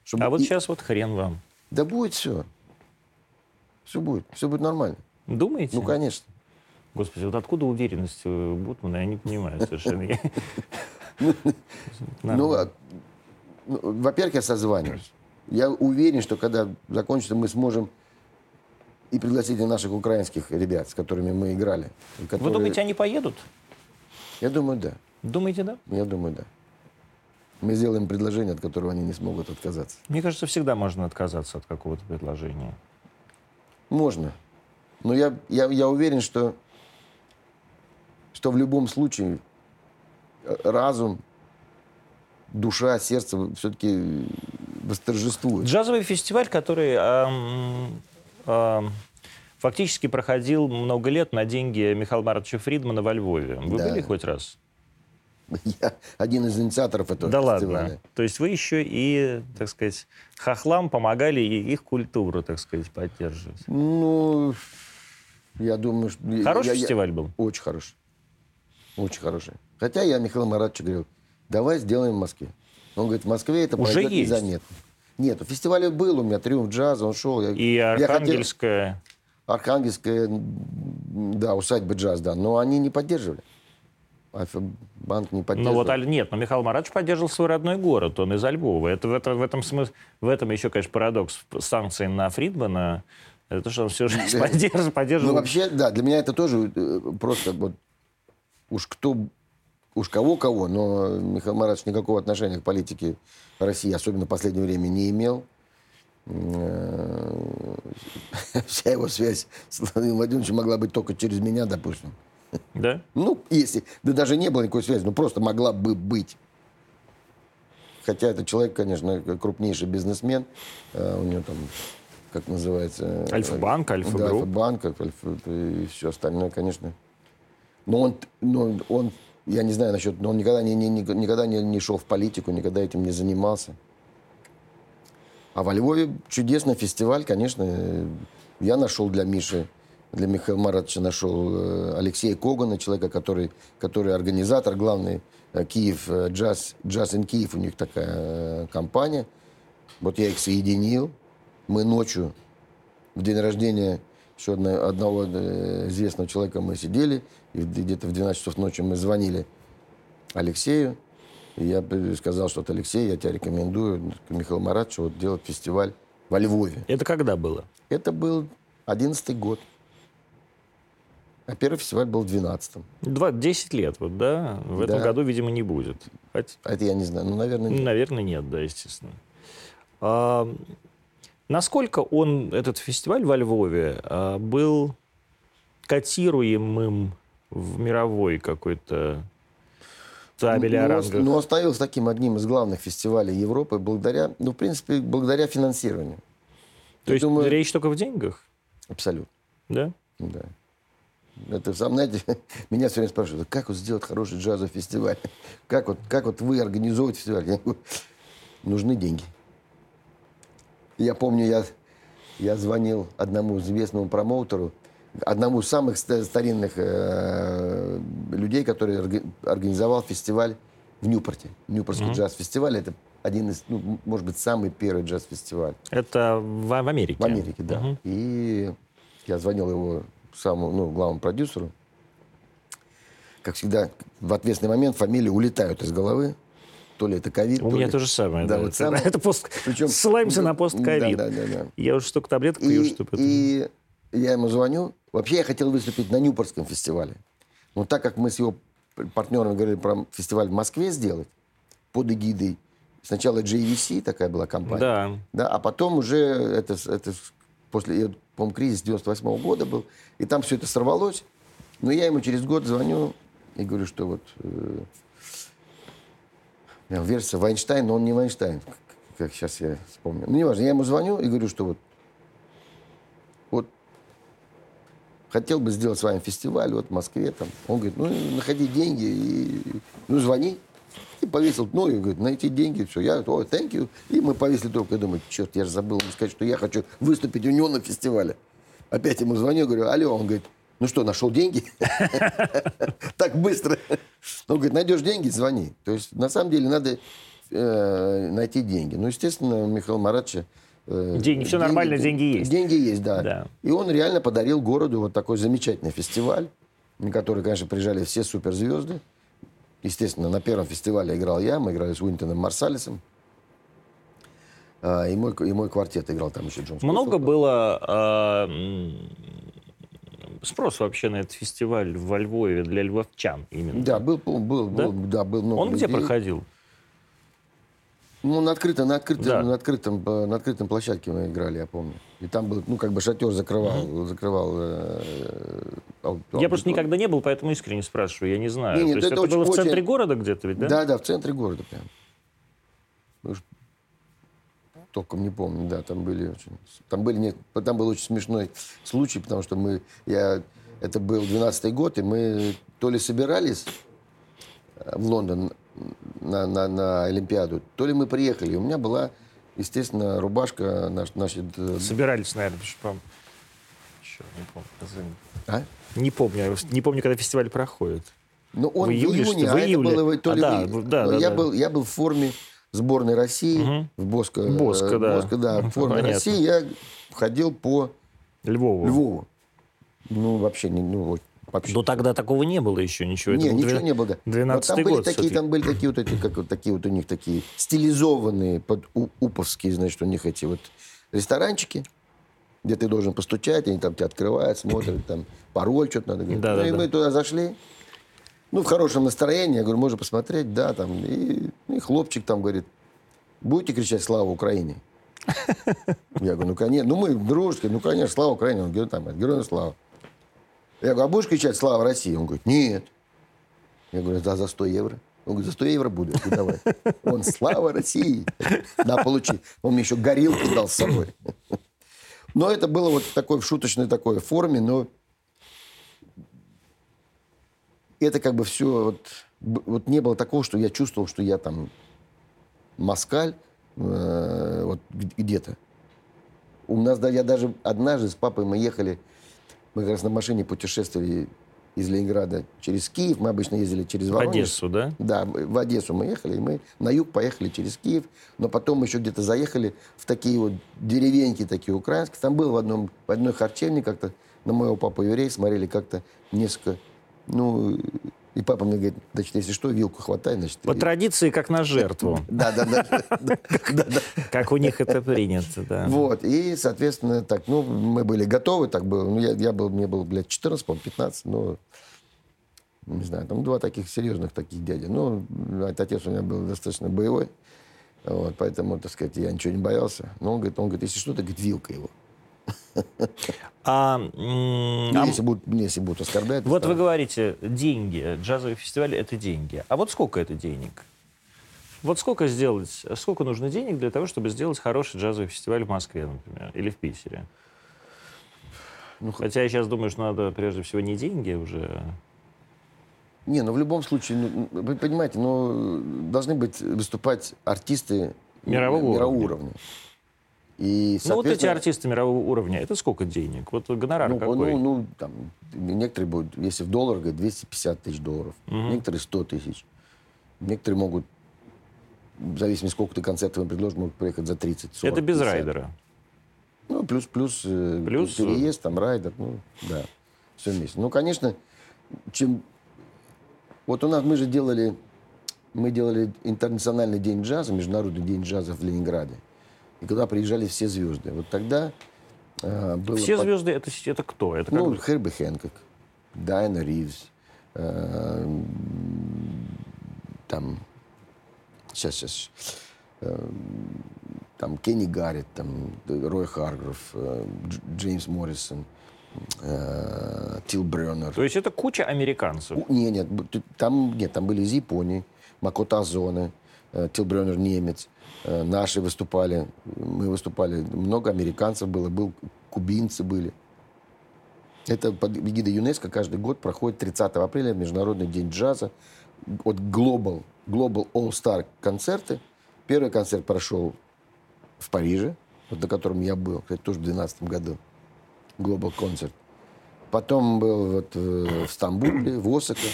Чтобы... А вот и... сейчас вот хрен вам. Да будет все. Все будет. Все будет нормально. Думаете? Ну, конечно. Господи, вот откуда уверенность у Бутмана, я не понимаю совершенно. Ну, ну, во-первых, я созваниваюсь. Я уверен, что когда закончится, мы сможем и пригласить и наших украинских ребят, с которыми мы играли. Которые... Вы думаете, они поедут? Я думаю, да. Думаете, да? Я думаю, да. Мы сделаем предложение, от которого они не смогут отказаться. Мне кажется, всегда можно отказаться от какого-то предложения. Можно. Но я, я, я уверен, что, что в любом случае э, разум, душа, сердце все-таки восторжествует. Джазовый фестиваль, который э, э, фактически проходил много лет на деньги Михаила Маратовича Фридмана во Львове. Вы да. были хоть раз? Я один из инициаторов этого да фестиваля. ладно. То есть вы еще и, так сказать, хохлам помогали и их культуру, так сказать, поддерживать. Ну, я думаю... Что... Хороший я, фестиваль я... был? Очень хороший. Очень хороший. Хотя я Михаил Маратович говорил, давай сделаем в Москве. Он говорит, в Москве это Уже есть. незаметно. Нет, фестиваль был у меня, «Триумф джаза», он шел. И Архангельская. Я хотел... Архангельская, да, усадьба джаз, да. Но они не поддерживали. Альфа-банк не поддерживал. Ну вот, нет, но Михаил Маратович поддерживал свой родной город, он из Львова. Это, в, это, в, этом смысле, в этом еще, конечно, парадокс санкций на Фридмана. Это что он все же поддерживал. поддерживал. Ну вообще, да, для меня это тоже э, просто вот уж кто уж кого-кого, но Михаил Маратович никакого отношения к политике России, особенно в последнее время, не имел. Э, вся его связь с Владимиром Владимировичем могла быть только через меня, допустим. Да? Ну, если... Да даже не было никакой связи, ну просто могла бы быть. Хотя этот человек, конечно, крупнейший бизнесмен. Э, у него там, как называется... Альфа-банк, Альфа-групп. Да, Альфа-банк, Альфа, и все остальное, конечно. Но он, но он я не знаю насчет, но он никогда не, не, никогда не, не шел в политику, никогда этим не занимался. А во Львове чудесный фестиваль, конечно. Я нашел для Миши, для Михаила Маратовича нашел э, Алексея Когана, человека, который, который организатор, главный э, Киев, э, джаз, джаз in Киев, у них такая компания. Вот я их соединил. Мы ночью, в день рождения еще одного, одного известного человека мы сидели, и где-то в 12 часов ночи мы звонили Алексею. И я сказал, что Алексей, я тебя рекомендую, Михаил Маратович, вот делать фестиваль во Львове. Это когда было? Это был 11 год. А первый фестиваль был в 12-м. 10 лет, вот, да? В этом да. году, видимо, не будет. Хоть... А это я не знаю. Ну, наверное, нет. Наверное, нет, да, естественно. А, насколько он, этот фестиваль во Львове, а, был котируемым в мировой какой-то табели о рангах. Ну, остался таким одним из главных фестивалей Европы благодаря, ну, в принципе, благодаря финансированию. То Я есть думаю, речь только в деньгах? Абсолютно. Да? Да. Это, сам, знаете, меня все время спрашивают, как вот сделать хороший джазовый фестиваль? Как вот, как вот вы организовываете фестиваль? Я говорю, нужны деньги. Я помню, я, я звонил одному известному промоутеру, одному из самых старинных э, людей, который организовал фестиваль в Ньюпорте. Ньюпортский mm-hmm. джаз-фестиваль. Это один из, ну, может быть, самый первый джаз-фестиваль. Это в, в Америке? В Америке, да. Mm-hmm. И я звонил его самому, ну, главному продюсеру. Как всегда, в ответственный момент фамилии улетают из головы. то ли это ковид. У то меня ли- то же самое. Да, Да, вот это, самое- это пост... Причем- Ссылаемся на постковид. Да, да, да, да. Я уже столько таблеток И, пью, чтобы... это- и я ему звоню. Вообще я хотел выступить на Ньюпортском фестивале. Но так как мы с его партнерами говорили про фестиваль в Москве сделать, под эгидой сначала JVC, такая была компания, Да. да, а потом уже это, это после, по-моему, кризис 98 года был, и там все это сорвалось. Но я ему через год звоню и говорю, что вот э, версия Вайнштейн, но он не Вайнштейн, как, сейчас я вспомню. Ну, неважно, я ему звоню и говорю, что вот хотел бы сделать с вами фестиваль вот в Москве. Там. Он говорит, ну, находи деньги и ну, звони. И повесил, ну, и говорит, найти деньги, все. Я, ой, thank you. И мы повесили трубку. Я думаю, черт, я же забыл ему сказать, что я хочу выступить у него на фестивале. Опять ему звоню, говорю, алло. Он говорит, ну что, нашел деньги? Так быстро. Он говорит, найдешь деньги, звони. То есть, на самом деле, надо э, найти деньги. Ну, естественно, у Михаила Э, Деньги, всё нормально, деньги есть. Деньги есть, да. Да. И он реально подарил городу вот такой замечательный фестиваль, на который, конечно, приезжали все суперзвезды. Естественно, на первом фестивале играл я, мы играли с Уинтоном Марсалисом. А, и, мой, и мой квартет играл там еще Джон Много Скофилд. было м, спрос вообще на этот фестиваль во Львове для львовчан именно? Да, был, был, был, Да? был, да, был много Он где людей. проходил? Ну, на открытом, на открытом, Да. на открытом, э, на открытом площадке мы играли, я помню. И там был, ну, как бы шатер закрывал, закрывал. э, ау- Я просто никогда не был, поэтому искренне спрашиваю. Я не знаю. Не, не, То есть это очень- было в центре города где-то ведь, да? Да, да, в центре города прям. Уж толком не помню, да, там были очень, там были, не- там был очень смешной случай, потому что мы, я, это был 12-й год, и мы то ли собирались э, в Лондон на, на, на Олимпиаду, то ли мы приехали. У меня была, естественно, рубашка, наш, значит, э, Собирались, наверное, потому что, по-моему, Черт, не помню. а? Не помню. Не помню, когда фестиваль проходит. Ну, он В июле, в что ли? июне, В а это июле. было то А, ли да, в- в- да, да, я, да. Был, я был в форме сборной России, Мгм. в Боско. э, Боско, да. Боско, да, в форме Понятно. России я ходил по Львову. Львову. Ну, вообще, не, ну, вообще. Но тогда такого не было еще ничего. Это не, был ничего две- не было. да. 12-й Вот там были год такие, всё-таки. там были такие вот эти, как вот такие вот у них такие стилизованные под у- уповские, значит, у них эти вот ресторанчики, где ты должен постучать, они там тебя открывают, смотрят, там пароль что-то надо говорить. Да, ну, да, и да. мы туда зашли, ну, в хорошем настроении, я говорю, можно посмотреть, да, там, и, и хлопчик там говорит, будете кричать «Слава Украине»? Я говорю, ну, конечно, ну, мы дружки, ну, конечно, «Слава Украине», он говорит, там, героям слава. Я говорю, а будешь кричать «Слава России»? Он говорит, нет. Я говорю, да, за 100 евро. Он говорит, за 100 евро буду. Я говорю, давай. Он, слава России. Да, получи. Он мне еще горилку дал с собой. Но это было вот такой в шуточной такой форме, но это как бы все, вот, вот не было такого, что я чувствовал, что я там москаль э, вот где-то. У нас, да, я даже однажды с папой мы ехали, мы как раз на машине путешествовали из Ленинграда через Киев, мы обычно ездили через В Воронеж. Одессу, да? Да, в Одессу мы ехали, и мы на юг поехали через Киев, но потом еще где-то заехали в такие вот деревеньки такие украинские. Там был в, одном, в одной харчевне как-то, на моего папу еврей, смотрели как-то несколько, ну, и папа мне говорит, значит, если что, вилку хватай, значит. По и- традиции, как на жертву. Да, да, да. Как у них это принято, да. Вот, и, соответственно, так, ну, мы были готовы, так было. Ну, я, был, мне было, блядь, 14, по 15, ну, не знаю, там два таких серьезных таких дяди. Ну, от- отец у меня был достаточно боевой, вот, поэтому, так сказать, я ничего не боялся. Но он говорит, он говорит, если что, ты, говорит, вилка его. А, Ну, а если, будут, если будут оскорблять. вот вы говорите, деньги, джазовый фестиваль — это деньги. А вот сколько это денег? Вот сколько сделать, сколько нужно денег для того, чтобы сделать хороший джазовый фестиваль в Москве, например, или в Питере? Ну, Хотя я сейчас думаю, что надо прежде всего не деньги уже. Не, ну в любом случае, ну, вы понимаете, ну, должны быть выступать артисты Мирового мирового уровня. уровня. И, Ну вот эти артисты мирового уровня, это сколько денег? Вот гонорар Ну, какой? ну, ну, там, некоторые будут, если в долларах, говорят, 250 тысяч долларов. Мгм. Некоторые 100 тысяч. Некоторые могут, в зависимости, сколько ты концертов им предложишь, могут приехать за 30 40 это без 50. райдера. Ну, плюс, плюс, э, Плюс, переезд, там, райдер, ну, да, все вместе. Ну, конечно, чем... Вот у нас, мы же делали мы делали интернациональный день джаза, международный день джаза в Ленинграде. И когда приезжали все звезды. Вот тогда э, было... Все под- звезды это, это кто? Это Ну, как... Херби Хэнкок, Дайна Ривз, э, там, сейчас, сейчас, э, там Кенни Гаррет, там Рой Харгров, э, Дж- Джеймс Моррисон, э, Тил Брёнер. То есть это куча американцев. У- Не, нет, там, нет, там были из Японии, Макото Азоне, э, Тил Брёнер немец, наши выступали, мы выступали, много американцев было, был, кубинцы были. Это под эгидой ЮНЕСКО каждый год проходит 30 апреля Международный день джаза. Вот Global, Global All Star концерты. Первый концерт прошел в Париже, вот на котором я был, кстати, тоже в 2012 году. Global концерт. Потом был вот э, в Стамбуле, в Осаке,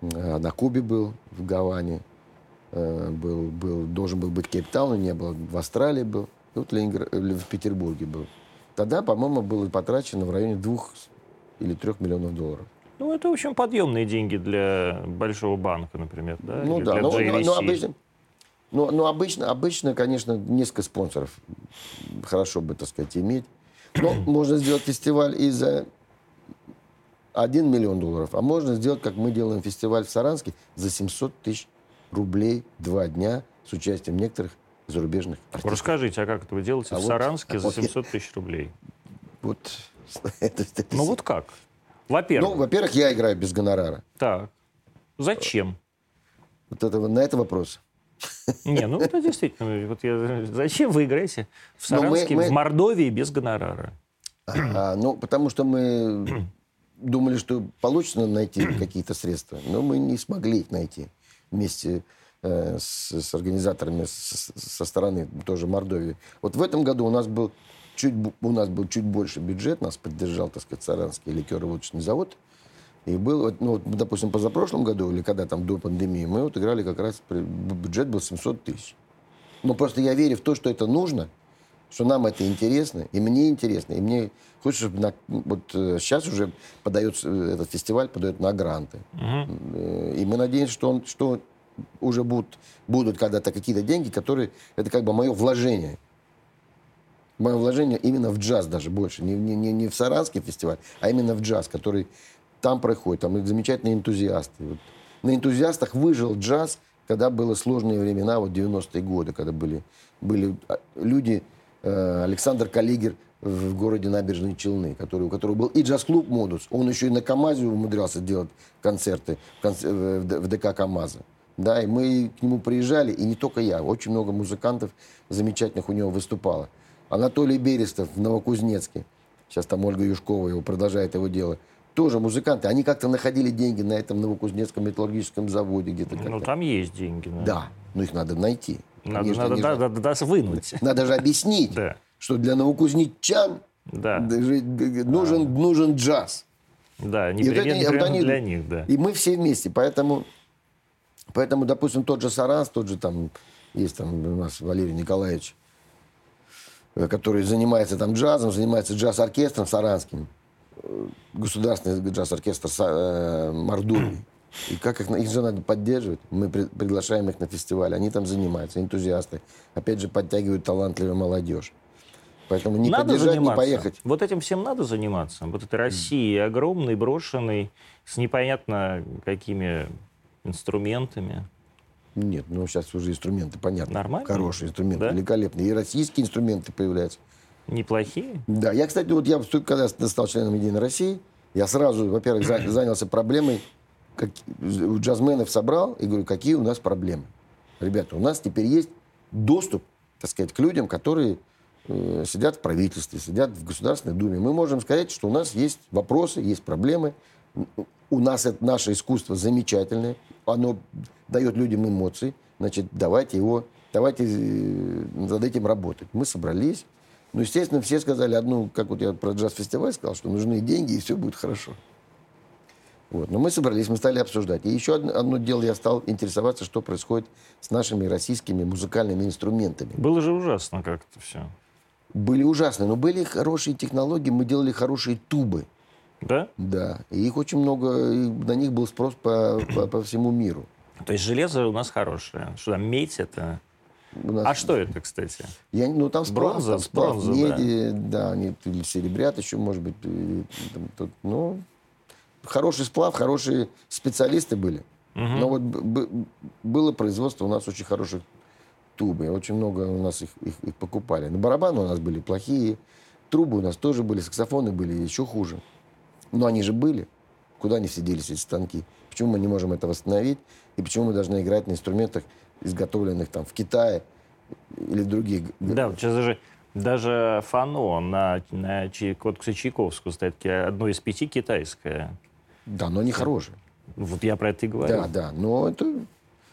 э, на Кубе был, в Гаване. Э, Был, был, должен был быть в Кейптауне, не было. В Австралии был. И вот Ленингра- э, в Петербурге был. Тогда, по-моему, было потрачено в районе двух или трех миллионов долларов. Ну, это, в общем, подъемные деньги для большого банка, например, да? Ну Или да, но, но- но обычно, ну, ну, обычно, обычно, конечно, несколько спонсоров хорошо бы, так сказать, иметь. Но можно сделать фестиваль и за 1 миллион долларов, а можно сделать, как мы делаем фестиваль в Саранске, за 700 тысяч рублей два дня с участием некоторых зарубежных артистов. Расскажите, а как это вы делаете А в вот- Саранске а за вот я- 700 тысяч рублей? Вот, это- это- Ну вот как? Во-первых, Ну, во-первых, я играю без гонорара. так. Зачем? Вот это, на это вопрос. Не, ну это действительно. Вот я, зачем вы играете в Ну, мы- Саранске, мы- в Мордовии без гонорара? А, ну, потому что мы думали, что получится найти какие-то средства, но мы не смогли их найти вместе э, с, с организаторами со стороны тоже Мордовии. Вот в этом году у нас был чуть, у нас был чуть больше бюджет, нас поддержал, так сказать, Саранский ликероводочный завод. И был, ну, вот, допустим, позапрошлом году, или когда там до пандемии, мы вот играли как раз, бюджет был 700 тысяч. Но просто я верю в то, что это нужно, что нам это интересно, и мне интересно, и мне хочется, чтобы на- вот э, сейчас уже подается, э, этот фестиваль подает на гранты. Э, И мы надеемся, что, он, что уже будут, будут когда-то какие-то деньги, которые, это как бы мое вложение. Мое вложение именно в джаз даже больше. Не, не, не, не в Саранский фестиваль, а именно в джаз, который там проходит. Там замечательные энтузиасты. Вот. На энтузиастах выжил джаз, когда были сложные времена, вот 90-е годы, когда были, были а, люди, Александр Калигер в городе Набережные Челны, который, у которого был и джаз-клуб «Модус». Он еще и на КАМАЗе умудрялся делать концерты в, Д- в ДК КАМАЗа. Да, и мы к нему приезжали, и не только я, очень много музыкантов замечательных у него выступало. Анатолий Берестов в Новокузнецке, сейчас там Ольга Юшкова его продолжает его дело, тоже музыканты, они как-то находили деньги на этом Новокузнецком металлургическом заводе где-то. Ну, как-то. там есть деньги. да. Да, но их надо найти. Надо, Конечно, надо, да, же- да, да, да, вынуть. надо же объяснить, Да. что для новокузнечан Да, нужен, нужен джаз. да, И вот непременно, это- вот непременно они- для них, да. И мы все вместе. Поэтому, поэтому, допустим, тот же Саранс, тот же там, есть там у нас Валерий Николаевич, э, который занимается там джазом, занимается джаз-оркестром саранским, э, государственный джаз-оркестр э, Мордовии. И как их, их же надо поддерживать. Мы при- приглашаем их на фестиваль, они там занимаются, энтузиасты. Опять же, подтягивают талантливую молодежь. Поэтому не надо поддержать, заниматься. не поехать. Вот этим всем надо заниматься. Вот этой России огромной, брошенной, с непонятно какими инструментами. Нет, ну сейчас уже инструменты, понятно. Нормально? Хорошие инструменты, Да? великолепные. И российские инструменты появляются. Неплохие. Да, я, кстати, вот я когда стал членом Единой России, я сразу, во-первых, за- занялся проблемой, как, джазменов собрал и говорю, какие у нас проблемы. Ребята, у нас теперь есть доступ, так сказать, к людям, которые э, сидят в правительстве, сидят в Государственной Думе. Мы можем сказать, что у нас есть вопросы, есть проблемы. У нас это, наше искусство замечательное, оно дает людям эмоции. Значит, давайте его, давайте э, над этим работать. Мы собрались. Ну, естественно, все сказали одну, как вот я про джаз-фестиваль сказал, что нужны деньги, и все будет хорошо. Вот. Но мы собрались, мы стали обсуждать. И еще одно, одно дело, я стал интересоваться, что происходит с нашими российскими музыкальными инструментами. Было же ужасно как-то все. Были ужасные, но были хорошие технологии, мы делали хорошие тубы. Да? Да, и их очень много, и на них был спрос по, по, по всему миру. То есть железо у нас хорошее. Что там, медь это... У нас- А что это, кстати? Я, ну, там сплав, Бронза, там сплав бронза, меди, да. они или серебрят еще, может быть. там тут, ну, хороший сплав, хорошие специалисты были. Но вот было производство у нас очень хороших трубы. Очень много у нас их, их, их покупали. Но барабаны у нас были плохие, трубы у нас тоже были, саксофоны были еще хуже. Но они же были. Куда они все делись, эти станки? Почему мы не можем это восстановить? И почему мы должны играть на инструментах, изготовленных там в Китае или других Да, вот сейчас даже, даже фано на, на Чай- вот, кстати, Чайковскую стоит ки- одно из пяти китайское. Да, но они хорошие. Вот я про это и говорю. Да, да. Но это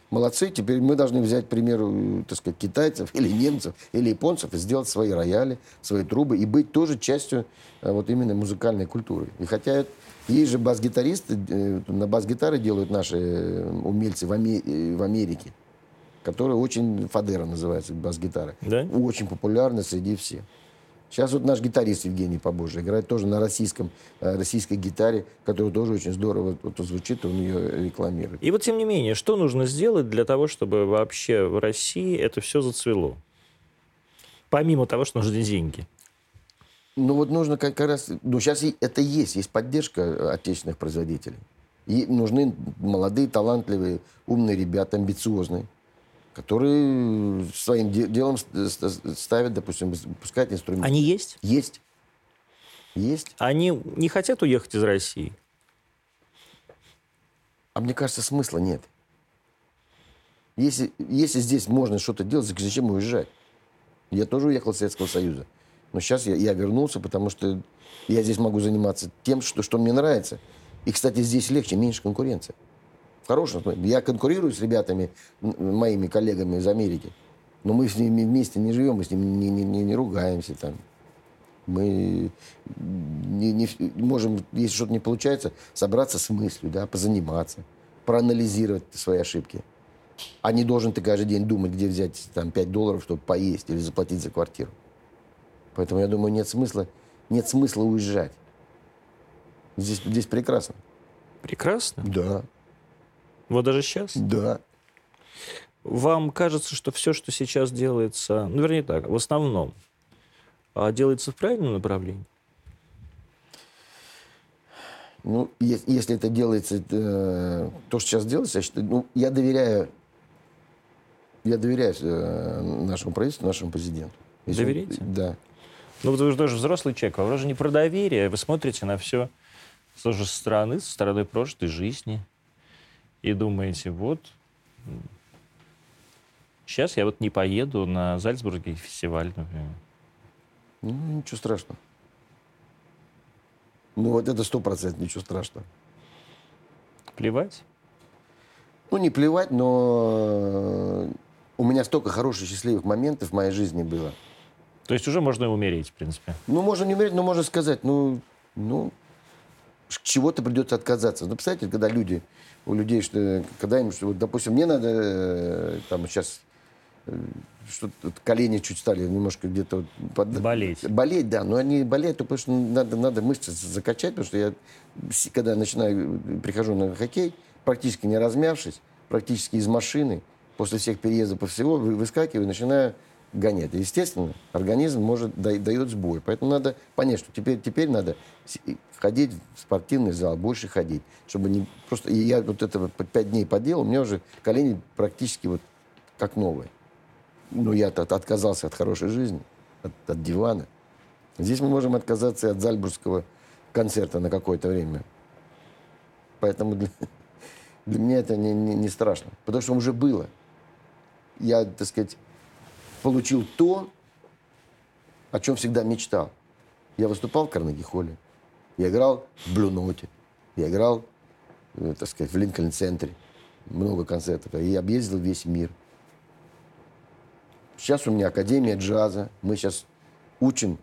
молодцы. Теперь мы должны взять пример, так сказать, китайцев или немцев или японцев и сделать свои рояли, свои трубы и быть тоже частью э, вот именно музыкальной культуры. И хотя есть же бас-гитаристы, э, на бас-гитары делают наши э, умельцы в, Аме- в Америке, которые очень, Фадера называется, бас-гитара. Да? Очень популярны среди всех. Сейчас вот наш гитарист Евгений Побожий играет тоже на российском, э, российской гитаре, которая тоже очень здорово вот, звучит, он ее рекламирует. И вот, тем не менее, что нужно сделать для того, чтобы вообще в России это все зацвело? Помимо того, что нужны деньги. Ну вот нужно как, раз, ну сейчас это есть, есть поддержка э, отечественных производителей. И нужны молодые, талантливые, умные ребята, амбициозные, которые своим де- делом ст- ст- ставят, допустим, выпускают инструменты. Они есть? Есть. Есть. Они не хотят уехать из России? А мне кажется, смысла нет. Если, если здесь можно что-то делать, зачем уезжать? Я тоже уехал из Советского Союза. Но сейчас я, я вернулся, потому что я здесь могу заниматься тем, что, что мне нравится. И, кстати, здесь легче, меньше конкуренции. Хорошем смысле. Я конкурирую с ребятами, моими коллегами из Америки. Но мы с ними вместе не живем, мы с ними не, не- не- не ругаемся там. Мы не, не можем, если что-то не получается, собраться с мыслью, да, позаниматься, проанализировать свои ошибки. А не должен ты каждый день думать, где взять там 5 долларов, чтобы поесть или заплатить за квартиру. Поэтому я думаю, нет смысла, нет смысла уезжать. Здесь, здесь прекрасно. Прекрасно. Да, Вот даже сейчас. да. Вам кажется, что все, что сейчас делается, ну, вернее так, в основном, а, делается в правильном направлении? Ну, если это делается, э, то, что сейчас делается, я считаю, ну, я доверяю, я доверяю э, нашему правительству, нашему президенту. Если он- Доверяете? да. Ну, вы же тоже взрослый человек, а вы же не про доверие, вы смотрите на все тоже со стороны, со стороны прошлой жизни, и думаете, вот, сейчас я вот не поеду на Зальцбургский фестиваль, например. Ну, ничего страшного. Ну, вот это сто процентов ничего страшного. Плевать? Ну, не плевать, но э, у меня столько хороших, счастливых моментов в моей жизни было. То есть уже можно и умереть, в принципе. Ну, можно не умереть, но можно сказать, ну, ну, чего-то придется отказаться. Ну, представляете, когда люди, у людей, что, когда им, что, вот, допустим, мне надо, э, там, сейчас, что колени чуть стали немножко где-то... вот под- Болеть. Болеть, да, но они болеют, потому что надо, надо мышцы закачать, потому что я, когда начинаю, прихожу на хоккей, практически не размявшись, практически из машины, после всех переездов по всего, вы- выскакиваю начинаю гонять. Естественно, организм может да- дает сбой. Поэтому надо понять, что теперь, теперь надо ходить в спортивный зал, больше ходить, чтобы не просто... И я вот это пять дней поделал, у меня уже колени практически вот как новые. Ну, я-то от- отказался от хорошей жизни, от, от дивана. Здесь мы можем отказаться и от зальбургского концерта на какое-то время. Поэтому для, для меня это не, не- не страшно. Потому что уже было. Я, так сказать, получил то, о чем всегда мечтал. Я выступал в Карнеги-холле. Я играл в Блю-ноте. Я играл, э, так сказать, в Линкольн-центре. Много концертов. И я объездил весь мир. Сейчас у меня Академия джаза. Мы сейчас учим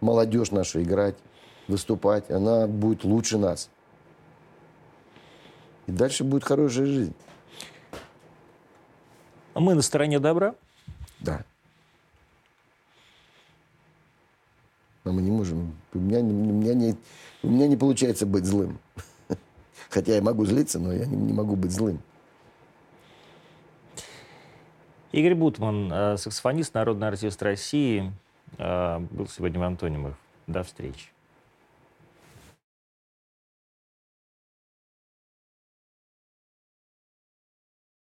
молодежь нашу играть, выступать. Она будет лучше нас. И дальше будет хорошая жизнь. А мы на стороне добра. Да. Но мы не можем. У меня, у меня, не, у меня не получается быть злым. Хотя я могу злиться, но я не, не могу быть злым. Игорь Бутман, э, саксофонист, народный артист России, э, был сегодня в Антонимах. До встречи.